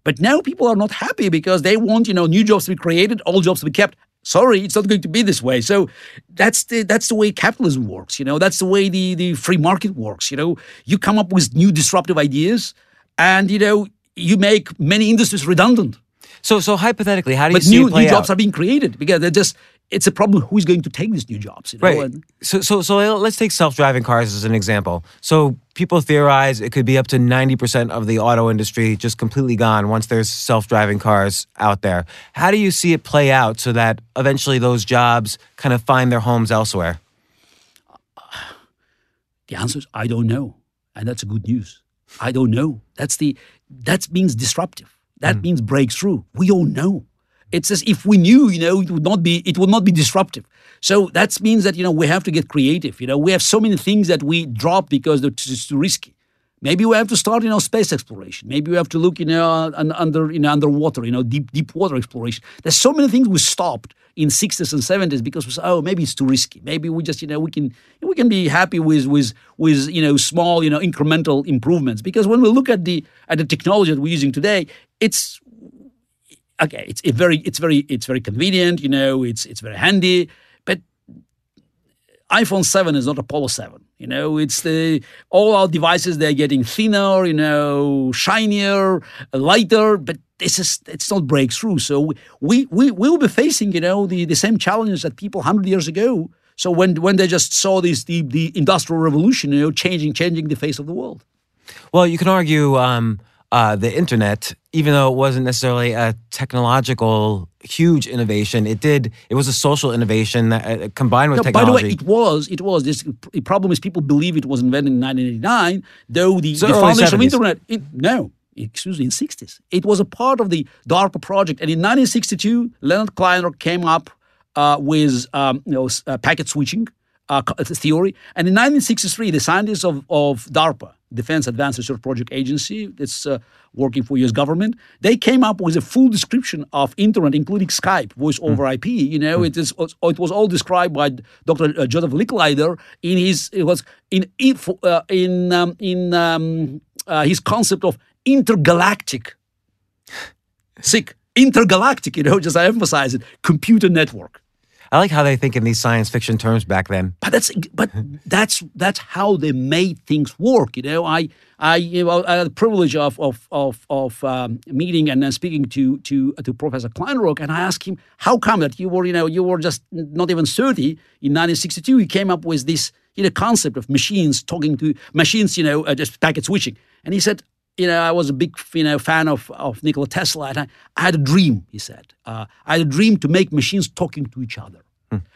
But now people are not happy because they want you know new jobs to be created, old jobs to be kept. Sorry, it's not going to be this way. So that's the that's the way capitalism works. You know, that's the way the the free market works. You know, you come up with new disruptive ideas, and you know you make many industries redundant. So, so hypothetically, how do you But see new new jobs out? are being created because they're just it's a problem. Who's going to take these new jobs? You know? Right. And- So, so, so let's take self-driving cars as an example. So people theorize it could be up to ninety percent of the auto industry just completely gone once there's self-driving cars out there. How do you see it play out so that eventually those jobs kind of find their homes elsewhere? The answer is I don't know, and that's good news. I don't know. That's the that means disruptive. That mm. means breakthrough. We don't know. It's as if we knew, you know, it would not be it would not be disruptive. So that means that you know we have to get creative. You know, we have so many things that we drop because it's too risky. Maybe we have to start, you know, space exploration. Maybe we have to look, you know, under, you know, underwater, you know, deep, deep water exploration. There's so many things we stopped in 60s and 70s because we oh, maybe it's too risky. Maybe we just, you know, we can, we can be happy with, with, with, you know, small, you know, incremental improvements. Because when we look at the, at the technology that we're using today, it's okay. It's it very, it's very, it's very convenient. You know, it's, it's very handy. But iPhone 7 is not Apollo 7. You know, it's the all our devices they're getting thinner, you know, shinier, lighter, but this is it's not breakthrough. So we we we will be facing, you know, the, the same challenges that people 100 years ago. So when when they just saw this the the industrial revolution, you know, changing changing the face of the world. Well, you can argue um, uh, the internet, even though it wasn't necessarily a technological huge innovation, it did. It was a social innovation that uh, combined with No, by the technology. way, it was it was this the problem is people believe it was invented in 1989, though the, So the foundation of internet it, no. Excuse me, in 60s. It was a part of the DARPA project. And in 1962, Leonard Kleinrock came up uh, with um, you know, uh, packet switching uh, uh, theory. And in 1963, the scientists of, of DARPA, Defense Advanced Research Project Agency, that's uh, working for U.S. government, they came up with a full description of internet, including Skype, voice over IP. You know, it is it was all described by Dr. uh, Joseph Licklider in his it was in uh, in um, in um, uh, his concept of intergalactic [sighs] sick intergalactic you know just i emphasize it computer network I like how they think in these science fiction terms back then. but that's but [laughs] that's that's how they made things work you know? I i you know i had the privilege of of of, of um, meeting and then speaking to to to professor kleinrock and i asked him how come that you were you know you were just not even 30 in 1962 He came up with this you know concept of machines talking to machines you know uh, just packet switching. And he said you know, I was a big, you know, fan of, of Nikola Tesla. And I, I had a dream, he said. Uh, I had a dream to make machines talking to each other.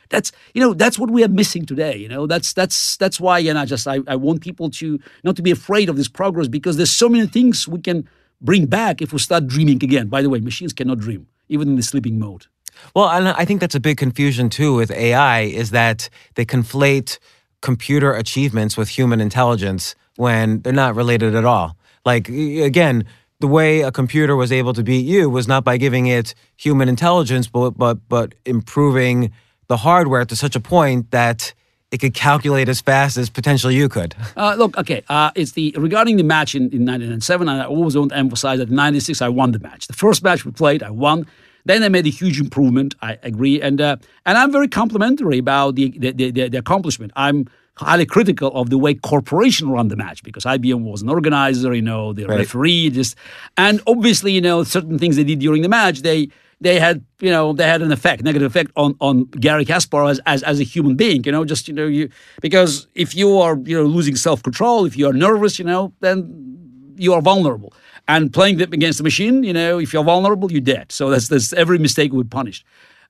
That's, you know, that's what we are missing today. You know, that's that's that's why, and I just I, I want people to not to be afraid of this progress because there's so many things we can bring back if we start dreaming again. By the way, machines cannot dream, even in the sleeping mode. Well, and I think that's a big confusion too with AI is that they conflate computer achievements with human intelligence when they're not related at all. Like again, the way a computer was able to beat you was not by giving it human intelligence, but but but improving the hardware to such a point that it could calculate as fast as potentially you could. Uh, look, okay, uh, it's the regarding the match in, in 1997, and I always want to emphasize that in 96 I won the match. The first match we played, I won. Then they made a huge improvement. I agree, and uh, and I'm very complimentary about the, the, the the accomplishment. I'm highly critical of the way corporation run the match because IBM was an organizer, you know, the Right. referee, just and obviously, you know, certain things they did during the match, they they had you know they had an effect, negative effect on on Garry Kasparov as, as as a human being. You know, just you know you because if you are you know losing self control, if you are nervous, you know, then you are vulnerable. And playing them against the machine, you know, if you're vulnerable, you're dead. So that's that's every mistake would punish.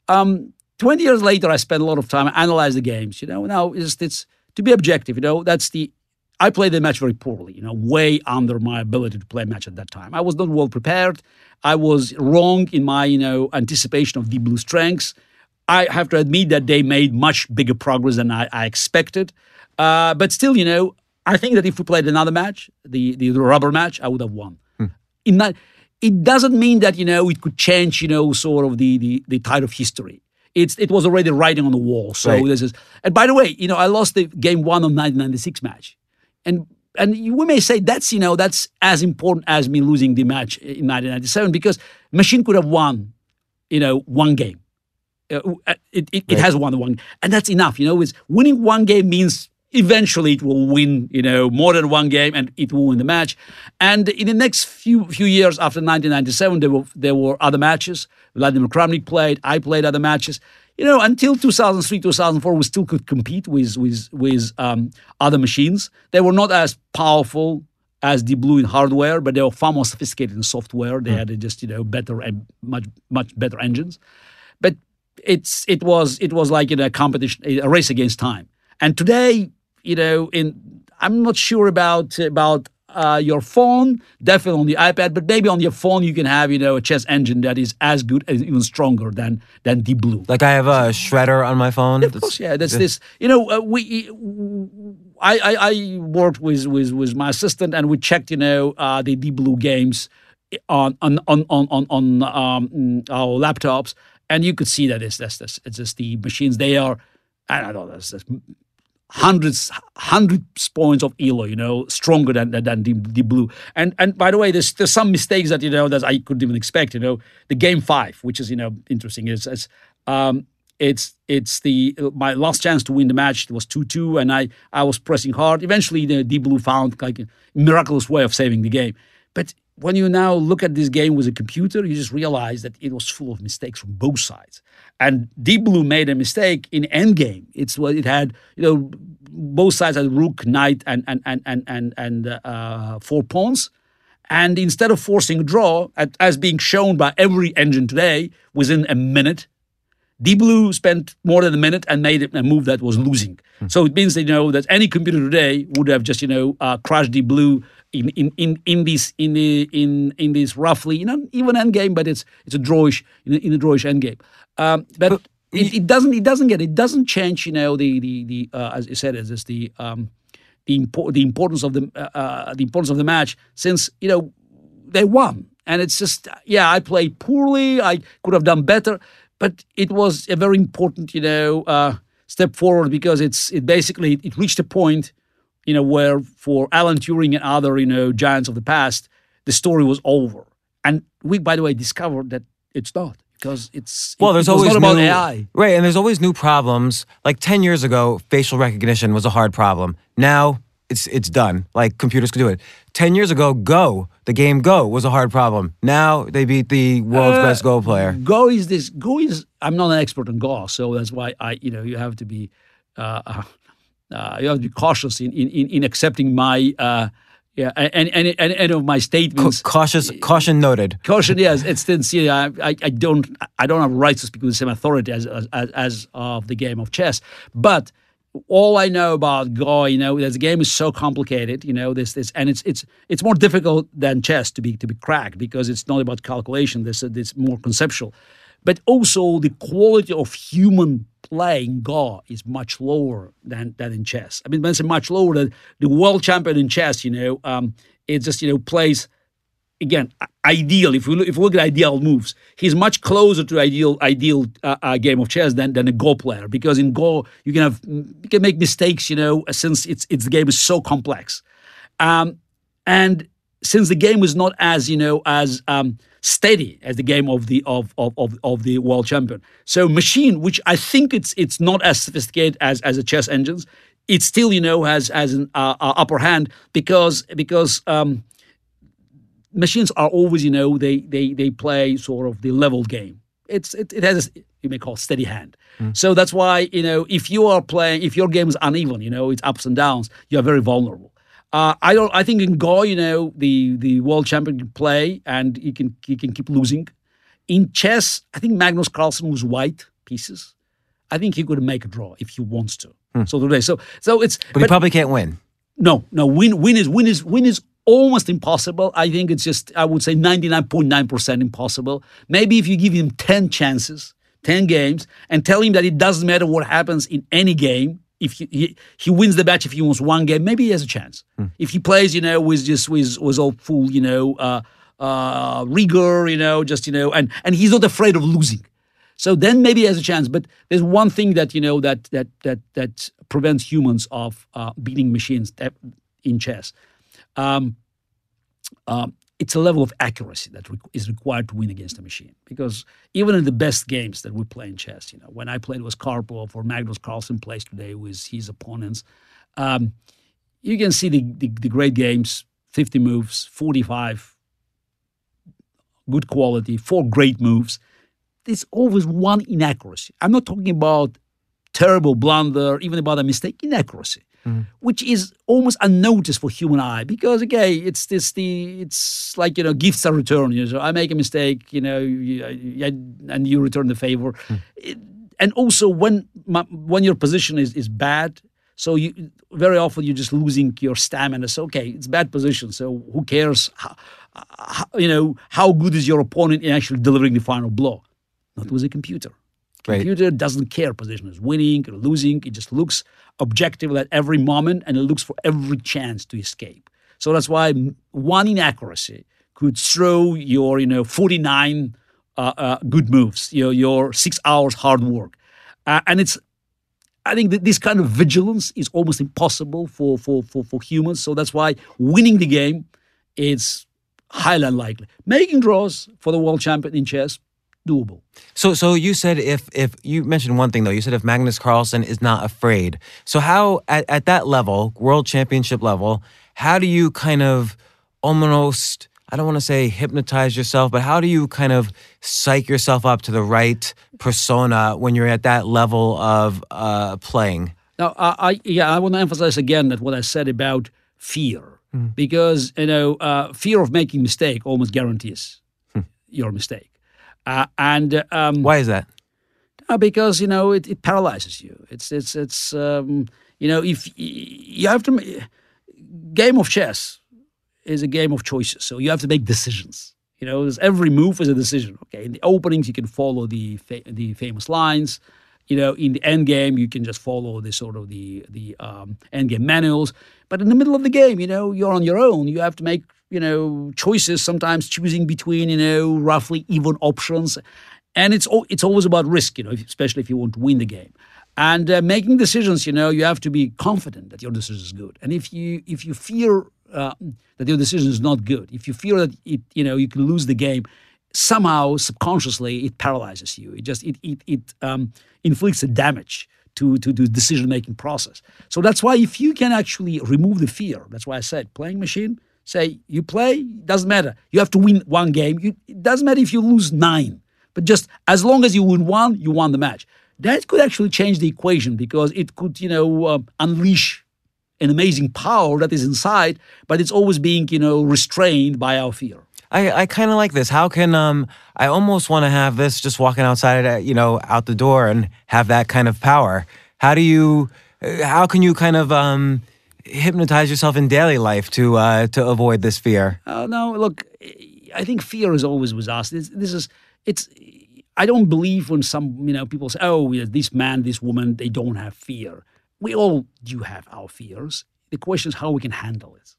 Um, Twenty years later, I spent a lot of time analyze the games. You know, now it's it's to be objective. You know, that's the I played the match very poorly, you know, way under my ability to play a match at that time. I was not well prepared. I was wrong in my, you know, anticipation of the blue strengths. I have to admit that they made much bigger progress than I, I expected. Uh, but still, you know, I think that if we played another match, the, the rubber match, I would have won. In that, it doesn't mean that, you know, it could change, you know, sort of the, the, the tide of history. It's it was already writing on the wall. So Right. this is. And by the way, you know, I lost the game one of 1996 match, and and we may say that's you know that's as important as me losing the match in 1997 because machine could have won, you know, one game. Uh, it, it, it has won one, and that's enough. You know, it's winning one game means eventually it will win. You know, more than one game, and it will win the match. And in the next few few years after 1997, there were there were other matches. Vladimir Kramnik played. I played other matches. You know, until 2003, 2004, we still could compete with with with um, other machines. They were not as powerful as Deep Blue in hardware, but they were far more sophisticated in software. They had just you know better and much much better engines. But it's it was it was like in a competition, a race against time. And today, you know, in I'm not sure about about uh, your phone, definitely on the iPad, but maybe on your phone you can have you know a chess engine that is as good and even stronger than than Deep Blue. Like I have a shredder on my phone. Of course, yeah. That's this. You know, uh, we. I, I I worked with with with my assistant, and we checked, you know, uh, the Deep Blue games on on on on on, on um, our laptops, and you could see that it's that's that's it's just the machines. They are, I don't know, that's, that's hundreds hundreds points of elo you know stronger than than, the, the blue. And and by the way there's there's some mistakes that you know that i couldn't even expect you know. The game five which is you know interesting is, is um it's it's the my last chance to win the match it was 2-2 and i i was pressing hard. Eventually the deep blue found like a miraculous way of saving the game. But when you now look at this game with a computer, you just realize that it was full of mistakes from both sides. And Deep Blue made a mistake in endgame. It's what it had, you know, both sides had rook, knight, and and and and and, and uh, four pawns. And instead of forcing a draw, at, as being shown by every engine today, within a minute, Deep Blue spent more than a minute and made a move that was losing. So it means that you know that any computer today would have just you know uh, crushed Deep Blue in in in in this in the in in this roughly you know even end game, but it's it's a drawish in a, in a drawish end game. Um, but it, it doesn't it doesn't get it doesn't change you know the the the uh, as you said it's just the um, the import the importance of the uh, uh, the importance of the match since you know they won and it's just yeah I played poorly I could have done better but it was a very important you know uh, step forward because it's it basically it reached a point you know where for Alan Turing and other you know giants of the past the story was over and we by the way discovered that it's not because it's Well, there's it always not about new, AI right? And there's always new problems. Like ten years ago, facial recognition was a hard problem. Now it's it's done. Like computers can do it. Ten years ago, Go, the game Go, was a hard problem. Now they beat the world's Uh, best Go player. Go is this. Go is. I'm not an expert on Go, so that's why I. You know, you have to be. Uh, uh, you have to be cautious in in in, in accepting my. Uh, yeah, and and and any of my Ca- statements. cautious, caution noted. Caution, yes. It's still, see, I, I, I don't, I don't have rights to speak with the same authority as, as, as of the game of chess. But all I know about Go, you know, that the game is so complicated, you know, this, this, and it's, it's, it's more difficult than chess to be, to be cracked because it's not about calculation. This, it's more conceptual, but also the quality of human play in Go is much lower than, than in chess. I mean, when I say much lower, the, the world champion in chess, you know, um, it just, you know, plays again ideal. If we look, if we look at ideal moves he's much closer to ideal ideal uh, uh, game of chess than, than a go player. Because in go you can have you can make mistakes you know since it's it's the game is so complex. Um, and since the game is not as you know as um, steady as the game of the of, of of of the world champion so machine which i think it's it's not as sophisticated as as the chess engines it still you know has has an uh, uh, upper hand because because um, machines are always, you know, they they they play sort of the level game. It's it, it has a, you may call steady hand. So that's why you know if you are playing if your game is uneven, you know, it's ups and downs, you are very vulnerable. Uh, I don't. I think in Go, you know, the the world champion can play and he can he can keep losing. In chess, I think Magnus Carlsen was white pieces. I think he could make a draw if he wants to. So today, so so it's But, he probably can't win. no, no. Win, win is win is win is almost impossible. I think it's just I would say ninety nine point nine percent impossible. Maybe if you give him ten chances, ten games, and tell him that it doesn't matter what happens in any game. If he, he, he wins the match, if he wins one game, maybe he has a chance. If he plays, you know, with just with was all full, you know, uh, uh, rigor, you know, just you know, and and he's not afraid of losing. So then maybe he has a chance. But there's one thing that you know that that that that prevents humans of uh, beating machines in chess. Um, um, it's a level of accuracy that is required to win against a machine. Because even in the best games that we play in chess, you know, when I played with Karpov or Magnus Carlsen plays today with his opponents, um, you can see the, the, the great games 50 moves, 45, good quality, four great moves. There's always one inaccuracy. I'm not talking about terrible blunder, even about a mistake, inaccuracy, which is almost unnoticed for human eye because again, it's this the it's like you know gifts are returned. You know, so I make a mistake, you know, you, you- and you return the favor. It- and also when my, when your position is is bad, so you very often you're just losing your stamina. So okay, it's bad position. So who cares? How, how, you know how good is your opponent in actually delivering the final blow? Not with a computer. Right. Computer doesn't care position is winning or losing. It just looks objective at every moment and it looks for every chance to escape. So that's why one inaccuracy could throw your, you know, 49 uh, uh, good moves, your, your six hours hard work. Uh, and it's, I think that this kind of vigilance is almost impossible for, for, for, for humans. So that's why winning the game is highly unlikely. Making draws for the world champion in chess, doable. So, so you said if if you mentioned one thing though, you said if Magnus Carlsen is not afraid. So how at, at that level, world championship level, how do you kind of almost I don't want to say hypnotize yourself, but how do you kind of psych yourself up to the right persona when you're at that level of uh, playing? Now, I, I yeah, I want to emphasize again that what I said about fear, because you know, uh, fear of making mistake almost guarantees your mistake, uh, and um, Why is that? uh, because you know it, it paralyzes you. It's it's it's um, you know if you have to game of chess is a game of choices, so you have to make decisions. You know, every move is a decision. Okay, in the openings you can follow the fa- the famous lines. You know, in the end game you can just follow the sort of the the um, end game manuals. But in the middle of the game, you know, you're on your own. You have to make you know choices. Sometimes choosing between you know roughly even options, and it's it's always about risk. You know, especially if you want to win the game. And uh, making decisions, you know, you have to be confident that your decision is good. And if you if you fear uh, that your decision is not good, if you fear that it, you know, you can lose the game, somehow subconsciously it paralyzes you. It just it it it um, inflicts a damage to to the decision making process. So that's why if you can actually remove the fear, that's why I said playing machine. Say you play, doesn't matter. You have to win one game. You, it doesn't matter if you lose nine, but just as long as you win one, you won the match. That could actually change the equation because it could, you know, um, unleash an amazing power that is inside, but it's always being, you know, restrained by our fear. I, I kind of like this. How can um I almost want to have this just walking outside, uh, you know, out the door and have that kind of power. How do you? uh, How can you kind of um hypnotize yourself in daily life to uh to avoid this fear? Uh, no, look, I think fear is always with us. This, this is it's. I don't believe when some you know people say, "Oh, this man, this woman, they don't have fear." We all do have our fears. The question is how we can handle it.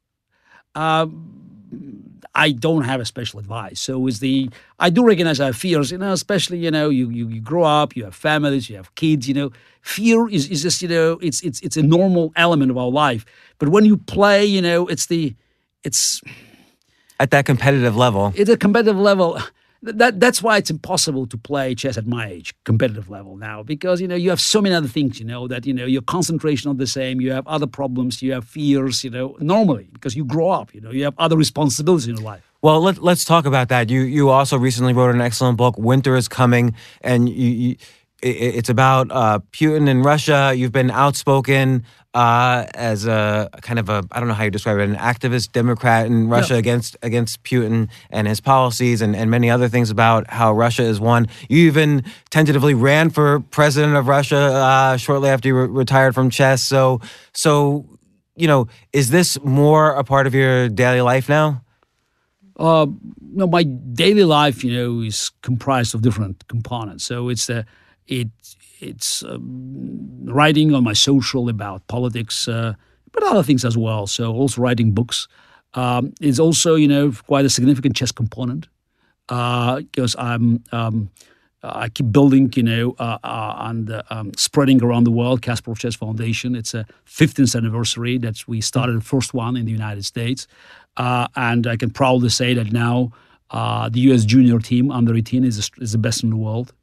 Um, I don't have a special advice. So is the I do recognize our fears, you know, especially you know you, you you grow up, you have families, you have kids, you know. Fear is, is just you know it's it's it's a normal element of our life. But when you play, you know, it's the it's At that competitive level, it's a competitive level. That that's why it's impossible to play chess at my age, competitive level now, because you know you have so many other things. You know that you know your concentration not the same. You have other problems. You have fears. You know normally because you grow up. You know you have other responsibilities in your life. Well, let, let's talk about that. You you also recently wrote an excellent book, Winter is Coming, and you, you it's about uh, Putin and Russia. You've been outspoken uh, as a kind of a I don't know how you describe it, an activist Democrat in Russia against against Putin and his policies and, and many other things about how Russia is one. You even tentatively ran for president of Russia uh, shortly after you re- retired from chess. So so you know, is this more a part of your daily life now? Uh, know, my daily life, you know, is comprised of different components. So it's the it it's um, writing on my social about politics, uh, but other things as well. So also writing books. Um, it's also you know quite a significant chess component because I'm um, uh, I keep building, you know, uh, uh, and uh, um, spreading around the world. Kasparov Chess Foundation. It's a 15th anniversary that we started the first one in the United States, uh, and I can proudly say that now uh, the U.S. junior team under 18 is is the best in the world.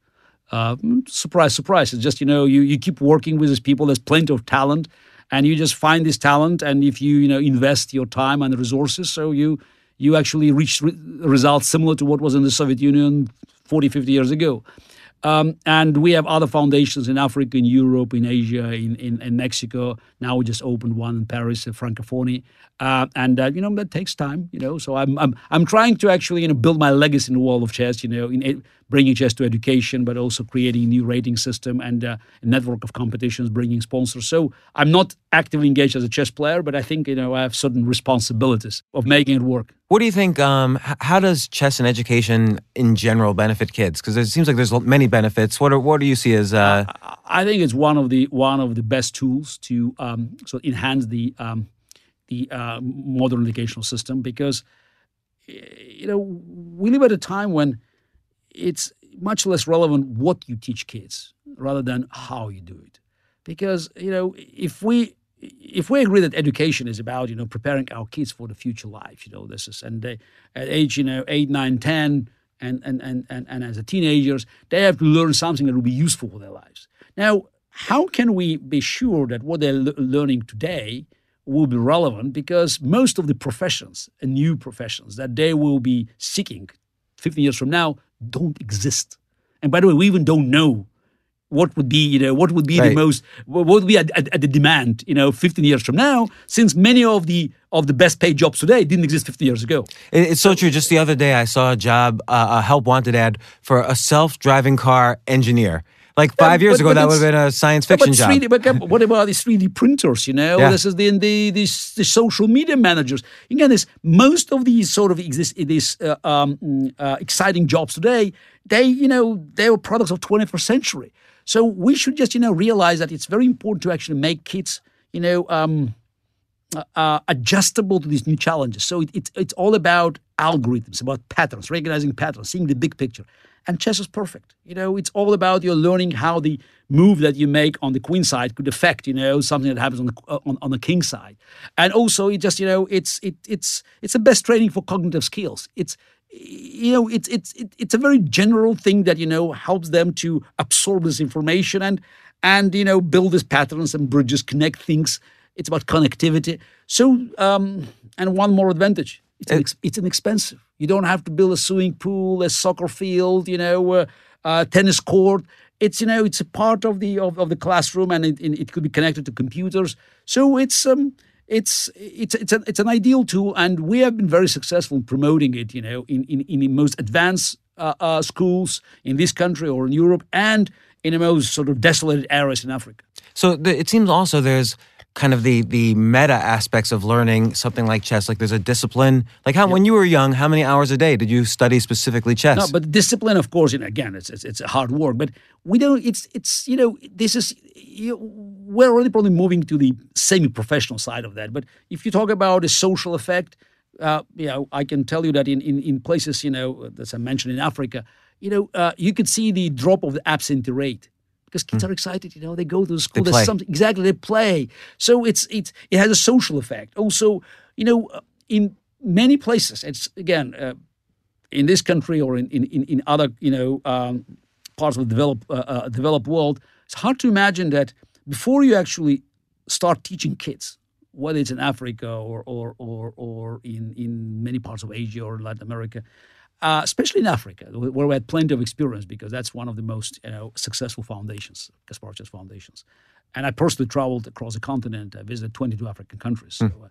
Uh, surprise, surprise! It's just you know you you keep working with these people. There's plenty of talent, and you just find this talent, and if you you know invest your time and resources, so you you actually reach re- results similar to what was in the Soviet Union 40, 50 years ago. Um, and we have other foundations in Africa, in Europe, in Asia, in, in, in Mexico. Now we just opened one in Paris, uh, Francophonie. Uh, and, uh, you know, that takes time, you know. So I'm, I'm, I'm trying to actually, you know, build my legacy in the world of chess, you know, in bringing chess to education, but also creating a new rating system and uh, a network of competitions, bringing sponsors. So I'm not actively engaged as a chess player, but I think, you know, I have certain responsibilities of making it work. What do you think? Um, how does chess and education in general benefit kids? Because it seems like there's many benefits. What are, what do you see as? Uh... I think it's one of the one of the best tools to um, so enhance the um, the uh, modern educational system because you know we live at a time when it's much less relevant what you teach kids rather than how you do it. Because you know if we if we agree that education is about you know preparing our kids for the future life you know this is and they at age you know 8 9 10 and and and and, and as a teenagers they have to learn something that will be useful for their lives. Now how can we be sure that what they're learning today will be relevant? Because most of the professions and new professions that they will be seeking 15 years from now don't exist. And by the way we even don't know what would be you know what would be right. the most what would be at, at, at, the demand you know 15 years from now since many of the of the best paid jobs today didn't exist 50 years ago. It's so true. Just the other day i saw a job uh, a help wanted ad for a self-driving car engineer like five years but, ago, but that would have been a science fiction but job. 3D, but what about these 3D printers? You know, yeah. this is the, the, the, the social media managers. Again, this most of these sort of exist these uh, um, uh, exciting jobs today. They, you know, they were products of 21st century. So we should just, you know, realize that it's very important to actually make kids, you know, um, uh, uh, adjustable to these new challenges. So it, it, it's all about algorithms, about patterns, recognizing patterns, seeing the big picture. And chess is perfect. You know, it's all about you learning how the move that you make on the queen side could affect, you know, something that happens on the uh, on, on the king side. And also, it just, you know, it's it it's it's the best training for cognitive skills. It's you know it's it's it's a very general thing that you know helps them to absorb this information and and you know build these patterns and bridges connect things it's about connectivity so um and one more advantage it's an, it's inexpensive you don't have to build a swimming pool a soccer field you know uh, a tennis court it's you know it's a part of the of, of the classroom and it, it could be connected to computers so it's um it's it's it's, a, it's an ideal tool, and we have been very successful in promoting it. You know, in in, in the most advanced uh, uh, schools in this country or in Europe, and in the most sort of desolated areas in Africa. So the, it seems also there's kind of the the meta aspects of learning something like chess like there's a discipline like how when you were young how many hours a day did you study specifically chess? No but discipline of course and again it's, it's it's hard work but we don't it's it's you know this is you, we're already probably moving to the semi-professional side of that but if you talk about the social effect uh, you know i can tell you that in in, in places you know as i mentioned in africa you know uh, you could see the drop of the absentee rate because kids mm. are excited. You know, they go to school. They There's something exactly they play. So it's it's it has a social effect. Also, you know, uh, in many places, it's again uh, in this country or in in in other you know um, parts of the developed uh, uh, developed world, it's hard to imagine that before you actually start teaching kids whether it's in Africa or or or, or in, in many parts of Asia or Latin America, uh, especially in Africa, where we had plenty of experience because that's one of the most you know, successful foundations, Kasparov Chess foundations. And I personally traveled across the continent. I visited 22 African countries. Mm. So, uh,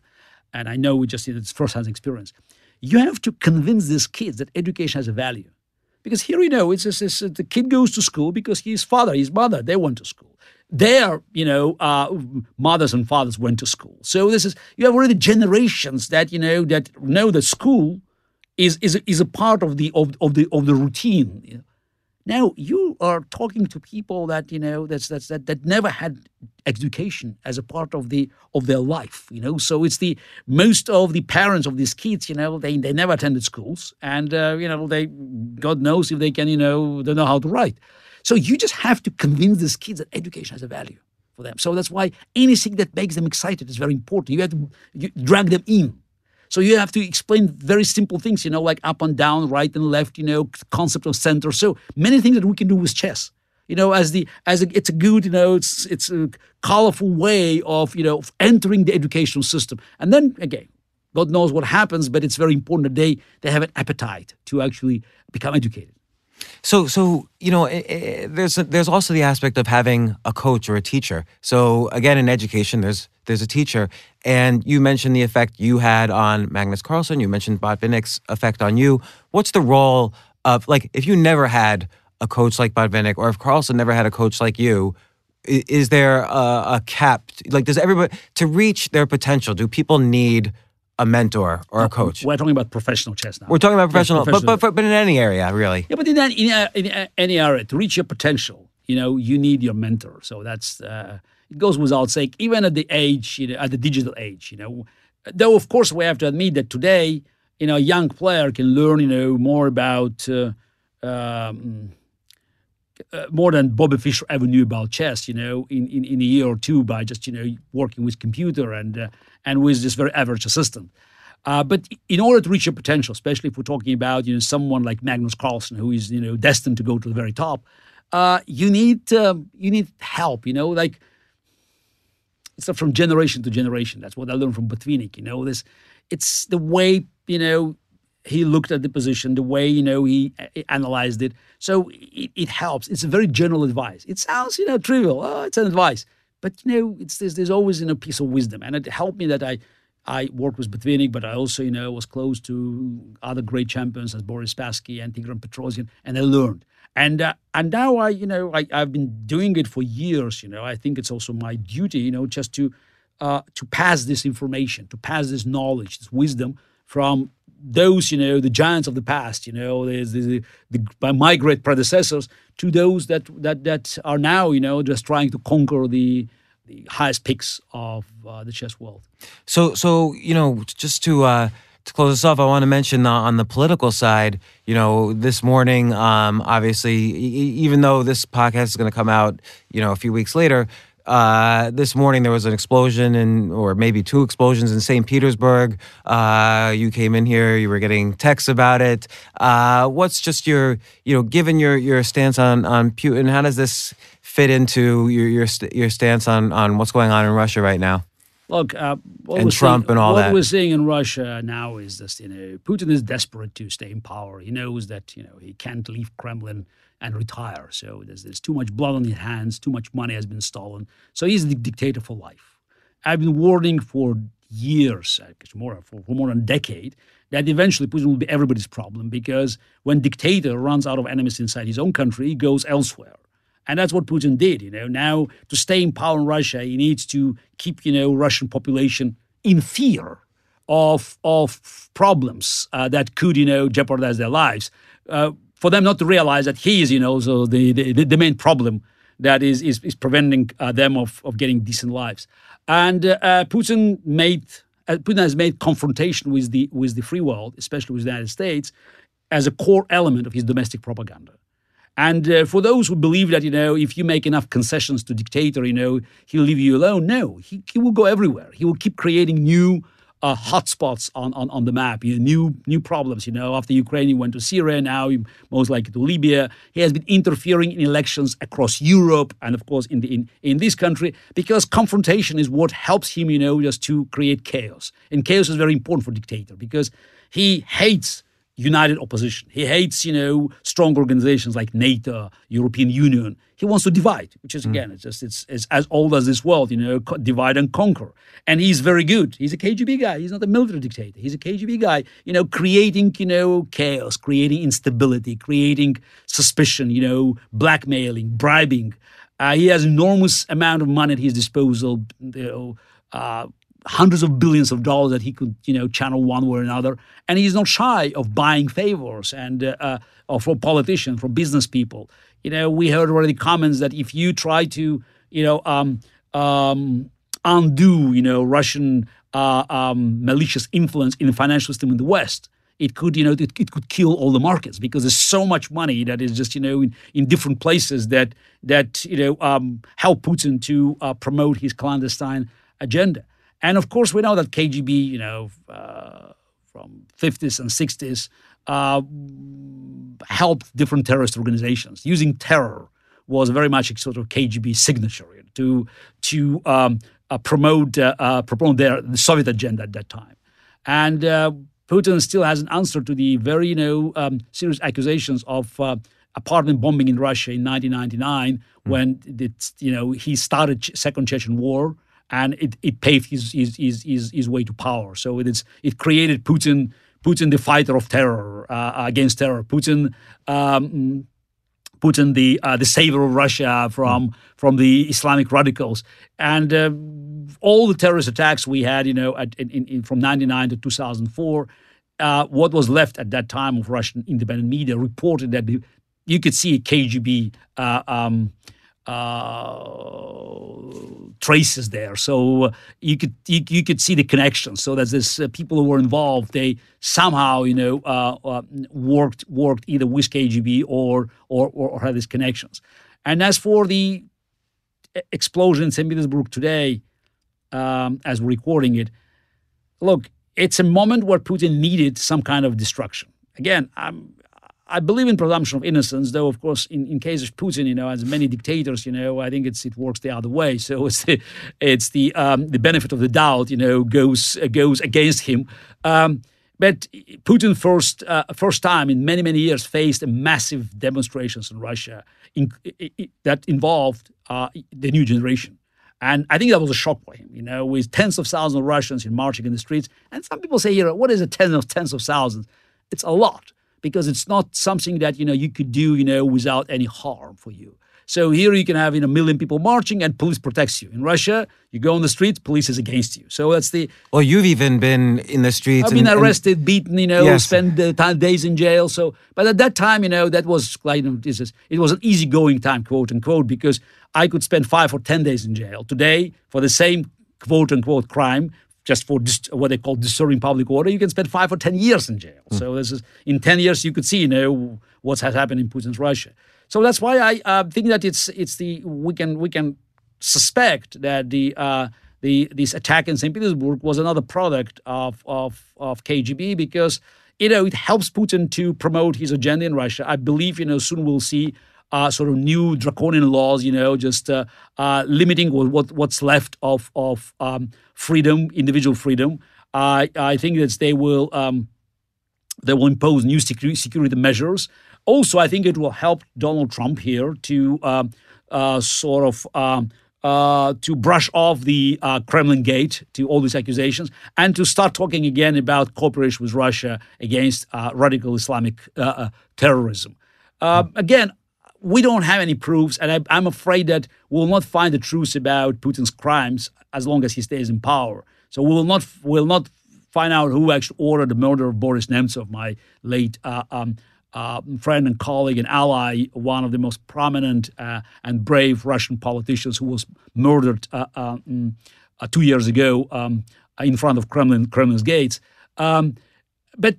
and I know we just it's first-hand experience. You have to convince these kids that education has a value. Because here you know, it's, just, it's the kid goes to school because his father, his mother, they went to school. Their, you know, uh, mothers and fathers went to school. So this is you have already generations that you know that know that school is is is a part of the of, of the of the routine. Now you are talking to people that you know that's that's that, that never had education as a part of the of their life. You know, so it's the most of the parents of these kids. You know, they they never attended schools, and uh, you know they God knows if they can you know they know how to write. So you just have to convince these kids that education has a value for them. So that's why anything that makes them excited is very important. You have to you drag them in. So you have to explain very simple things, you know, like up and down, right and left, you know, concept of center. So many things that we can do with chess. You know, as the as a, it's a good, you know, it's it's a colorful way of you know of entering the educational system. And then again, God knows what happens, but it's very important that they they have an appetite to actually become educated. So, so you know, eh, eh, there's a, there's also the aspect of having a coach or a teacher. So again, in education, there's there's a teacher, and you mentioned the effect you had on Magnus Carlsen. You mentioned Botvinnik's effect on you. What's the role of like if you never had a coach like Botvinnik, or if Carlsen never had a coach like you? Is there a, a cap? Like, does everybody to reach their potential? Do people need a mentor or a coach? We're talking about professional chess now. We're talking about Yes, professional, but, but but in any area, really. Yeah, but in, that, in, uh, in uh, any area, to reach your potential, you know, you need your mentor. So that's uh, it goes without saying. Even at the age, you know, at the digital age, you know, though of course we have to admit that today, you know, a young player can learn, you know, more about. Uh, um, uh, more than Bobby Fischer ever knew about chess, you know, in, in, in a year or two by just, you know, working with computer and uh, and with this very average assistant. Uh, but in order to reach your potential, especially if we're talking about, you know, someone like Magnus Carlsen, who is, you know, destined to go to the very top, uh, you need um, you need help, you know, like it's from generation to generation. That's what I learned from Botvinnik. You know, this it's the way you know he looked at the position, the way you know he analyzed it. So it, it helps. It's a very general advice. It sounds you know trivial. Oh, it's an advice, but you know it's there's, there's always you know piece of wisdom, and it helped me that I. I worked with Botvinnik, but I also, you know, was close to other great champions as Boris Spassky and Tigran Petrosian, and I learned. And uh, and now I, you know, I, I've been doing it for years. You know, I think it's also my duty, you know, just to uh, to pass this information, to pass this knowledge, this wisdom from those, you know, the giants of the past. You know, the, the, the my great predecessors to those that that that are now, you know, just trying to conquer the the highest peaks of uh, the chess world. So, so you know, just to uh, to close this off, I want to mention on the political side. You know, this morning, um, obviously, e- even though this podcast is going to come out, you know, a few weeks later. Uh, this morning there was an explosion in, or maybe two explosions in St. Petersburg. Uh, you came in here, you were getting texts about it. Uh, what's just your, you know, given your your stance on on Putin, how does this fit into your your your stance on on what's going on in Russia right now? Look, uh, what And we're Trump seeing, and all what that. we're seeing in Russia now is just you know Putin is desperate to stay in power. He knows that you know he can't leave Kremlin and retire. So there's there's too much blood on his hands. Too much money has been stolen. So he's the dictator for life. I've been warning for years, more for, for more than a decade, that eventually Putin will be everybody's problem because when dictator runs out of enemies inside his own country, he goes elsewhere. And that's what Putin did. You know, now to stay in power in Russia, he needs to keep you know Russian population in fear of of problems uh, that could you know jeopardize their lives. Uh, for them not to realize that he is you know so the the, the main problem that is is, is preventing uh, them of, of getting decent lives. And uh, uh, Putin made uh, Putin has made confrontation with the with the free world, especially with the United States, as a core element of his domestic propaganda. And uh, for those who believe that, you know, if you make enough concessions to dictator, you know, he'll leave you alone. No, he, he will go everywhere. He will keep creating new uh, hotspots on, on, on the map, you know, new new problems. You know, after Ukraine, he went to Syria. Now, most likely to Libya. He has been interfering in elections across Europe and, of course, in the in, in this country because confrontation is what helps him, you know, just to create chaos. And chaos is very important for dictator because he hates united opposition. He hates, you know, strong organizations like NATO, European Union. He wants to divide, which is again, it's just it's, it's as old as this world, you know, divide and conquer. And he's very good. He's a KGB guy. He's not a military dictator. He's a KGB guy, you know, creating, you know, chaos, creating instability, creating suspicion, you know, blackmailing, bribing. Uh, he has enormous amount of money at his disposal, you know, uh, hundreds of billions of dollars that he could, you know, channel one way or another. And he's not shy of buying favors and uh, uh, from politicians, from business people. You know, we heard already comments that if you try to, you know, um, um, undo, you know, Russian uh, um, malicious influence in the financial system in the West, it could, you know, it, it could kill all the markets because there's so much money that is just, you know, in, in different places that that you know um, help Putin to uh, promote his clandestine agenda. And of course, we know that KGB, you know, uh, from 50s and 60s, uh, helped different terrorist organizations. Using terror was very much a sort of KGB signature to to um, uh, promote uh, uh, promote their the Soviet agenda at that time. And uh, Putin still has an answer to the very you know um, serious accusations of apartment bombing in Russia in 1999 mm. when it, you know he started second Chechen war and it, it paved his, his, his, his, his way to power. So it is it created Putin Putin the fighter of terror uh, against terror. Putin um, Putin the uh, the savior of Russia from mm. from the Islamic radicals and. Uh, all the terrorist attacks we had, you know, at, in, in, from 99 to 2004, uh, what was left at that time of Russian independent media reported that the, you could see a KGB uh, um, traces there. So uh, you could you, you, could see the connection. So that this uh, people who were involved, they somehow you know uh, uh, worked worked either with KGB or, or or had these connections. And as for the explosion in St. Petersburg today, um, as we're recording it, look, it's a moment where Putin needed some kind of destruction. Again, I'm I believe in presumption of innocence, though, of course, in, in case of Putin, you know, as many dictators, you know, I think it's it works the other way. So it's the it's the um, the benefit of the doubt, you know, goes uh, goes against him. Um, but Putin first uh, first time in many many years faced a massive demonstrations in Russia in, in, that involved uh, the new generation. And I think that was a shock for him, you know, with tens of thousands of Russians in marching in the streets. And some people say, you know, what is a tens of tens of thousands? It's a lot because it's not something that you know you could do you know without any harm for you. So here you can have you know, a million people marching and police protects you. In Russia, you go on the streets, police is against you. So that's the. Well, you've even been in the streets. I've been and, arrested, and, beaten, you know, yes. spent uh, days in jail. So, but at that time, you know, that was like you know, is, it was an easygoing time, quote unquote, because I could spend five or ten days in jail. Today, for the same quote unquote crime, just for dis- what they call disturbing public order, you can spend five or ten years in jail. Mm. So this is in ten years you could see you know what has happened in Putin's Russia. So that's why I uh, think that it's it's the we can we can suspect that the uh, the this attack in St. Petersburg was another product of of of KGB because you know it helps Putin to promote his agenda in Russia. I believe you know soon we'll see uh, sort of new draconian laws, you know, just uh, uh, limiting what, what's left of of um, freedom, individual freedom. I I think that they will um, they will impose new security, security measures. Also, I think it will help Donald Trump here to um, uh, sort of. Um, uh, to brush off the uh, Kremlin gate to all these accusations and to start talking again about cooperation with Russia against uh, radical Islamic terrorism. Uh, again, we don't have any proofs, and I, am afraid that we'll not find the truth about Putin's crimes as long as he stays in power. So we will not will not find out who actually ordered the murder of Boris Nemtsov, my late uh, um, uh, friend and colleague and ally, one of the most prominent uh, and brave Russian politicians who was murdered uh, uh, mm, uh, two years ago um, in front of Kremlin Kremlin's gates. Um, but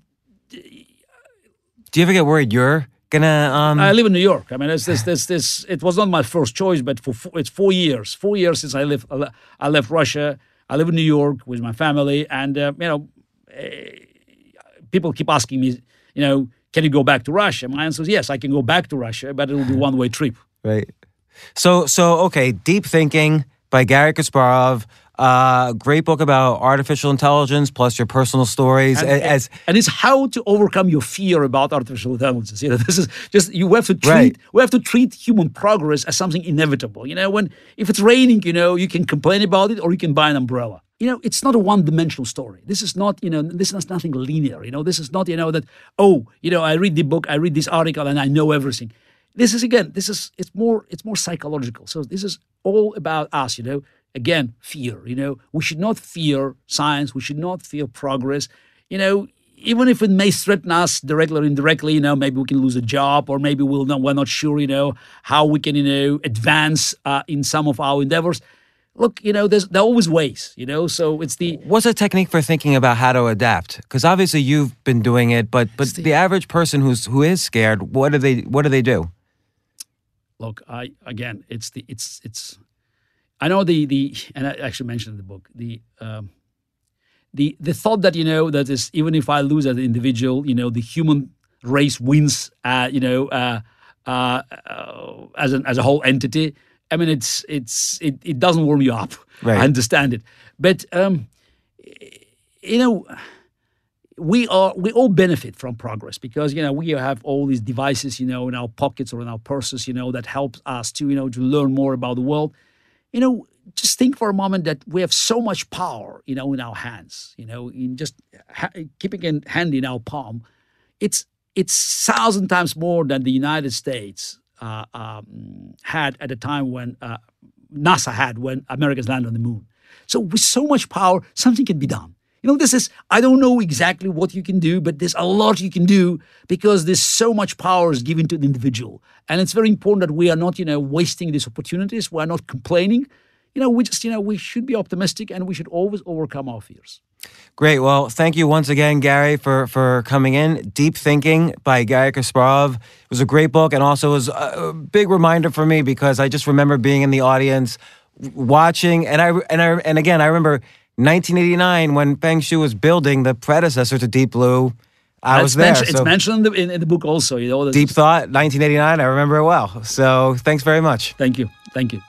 do you ever get worried you're gonna? Um... I live in New York. I mean, it's this, this, this. It was not my first choice, but for four, it's four years. Four years since I left. I left Russia. I live in New York with my family, and uh, you know, uh, people keep asking me, you know, can you go back to Russia? My answer is yes, I can go back to Russia, but it will be one way trip. Right. So, so okay, deep thinking by Garry Kasparov. Uh, great book about artificial intelligence plus your personal stories. And, as, and it's how to overcome your fear about artificial intelligence. You know, [laughs] this is just you have to treat right. we have to treat human progress as something inevitable. You know, when if it's raining, you know, you can complain about it or you can buy an umbrella. You know, it's not a one-dimensional story. This is not, you know, this is nothing linear. You know, this is not, you know, that oh, you know, I read the book, I read this article, and I know everything this is again this is it's more it's more psychological so this is all about us you know again, fear. You know, we should not fear science. We should not fear progress. You know, even if it may threaten us directly or indirectly, you know, maybe we can lose a job, or maybe we'll not, we're not sure, you know, how we can, you know, advance uh, in some of our endeavors. Look, you know, there's there are always ways, you know. So it's the What's a technique for thinking about how to adapt? Because obviously you've been doing it, but but the- the average person who's who is scared, what do they what do they do? look. I again, it's the it's it's. I know the the and I actually mentioned in the book the. Um, the, the thought that you know that is even if I lose as an individual, you know the human race wins, uh, you know, uh, uh, uh, as an as a whole entity. I mean, it's it's it, it doesn't warm you up. Right. I understand it, but um, you know, we are we all benefit from progress because you know we have all these devices, you know, in our pockets or in our purses, you know, that helps us to you know to learn more about the world. You know, just think for a moment that we have so much power, you know, in our hands. You know, in just ha- keeping a hand in our palm, it's it's thousand times more than the United States uh, um, had at the time when uh, NASA had when Americans landed on the moon. So with so much power, something can be done. You know, this is I don't know exactly what you can do, but there's a lot you can do because there's so much power is given to the individual, and it's very important that we are not, you know, wasting these opportunities. We are not complaining. You know, we just, you know, we should be optimistic and we should always overcome our fears. Great. Well, thank you once again, Garry, for for coming in. Deep Thinking by Garry Kasparov was a great book, and also was a big reminder for me because I just remember being in the audience, watching, and I and I and again I remember 1989 when Feng Hsu was building the predecessor to Deep Blue. I was there. mentioned- so it's mentioned in the, in, in the book also. You know, Deep Thought, 1989. I remember it well. So thanks very much. Thank you. Thank you.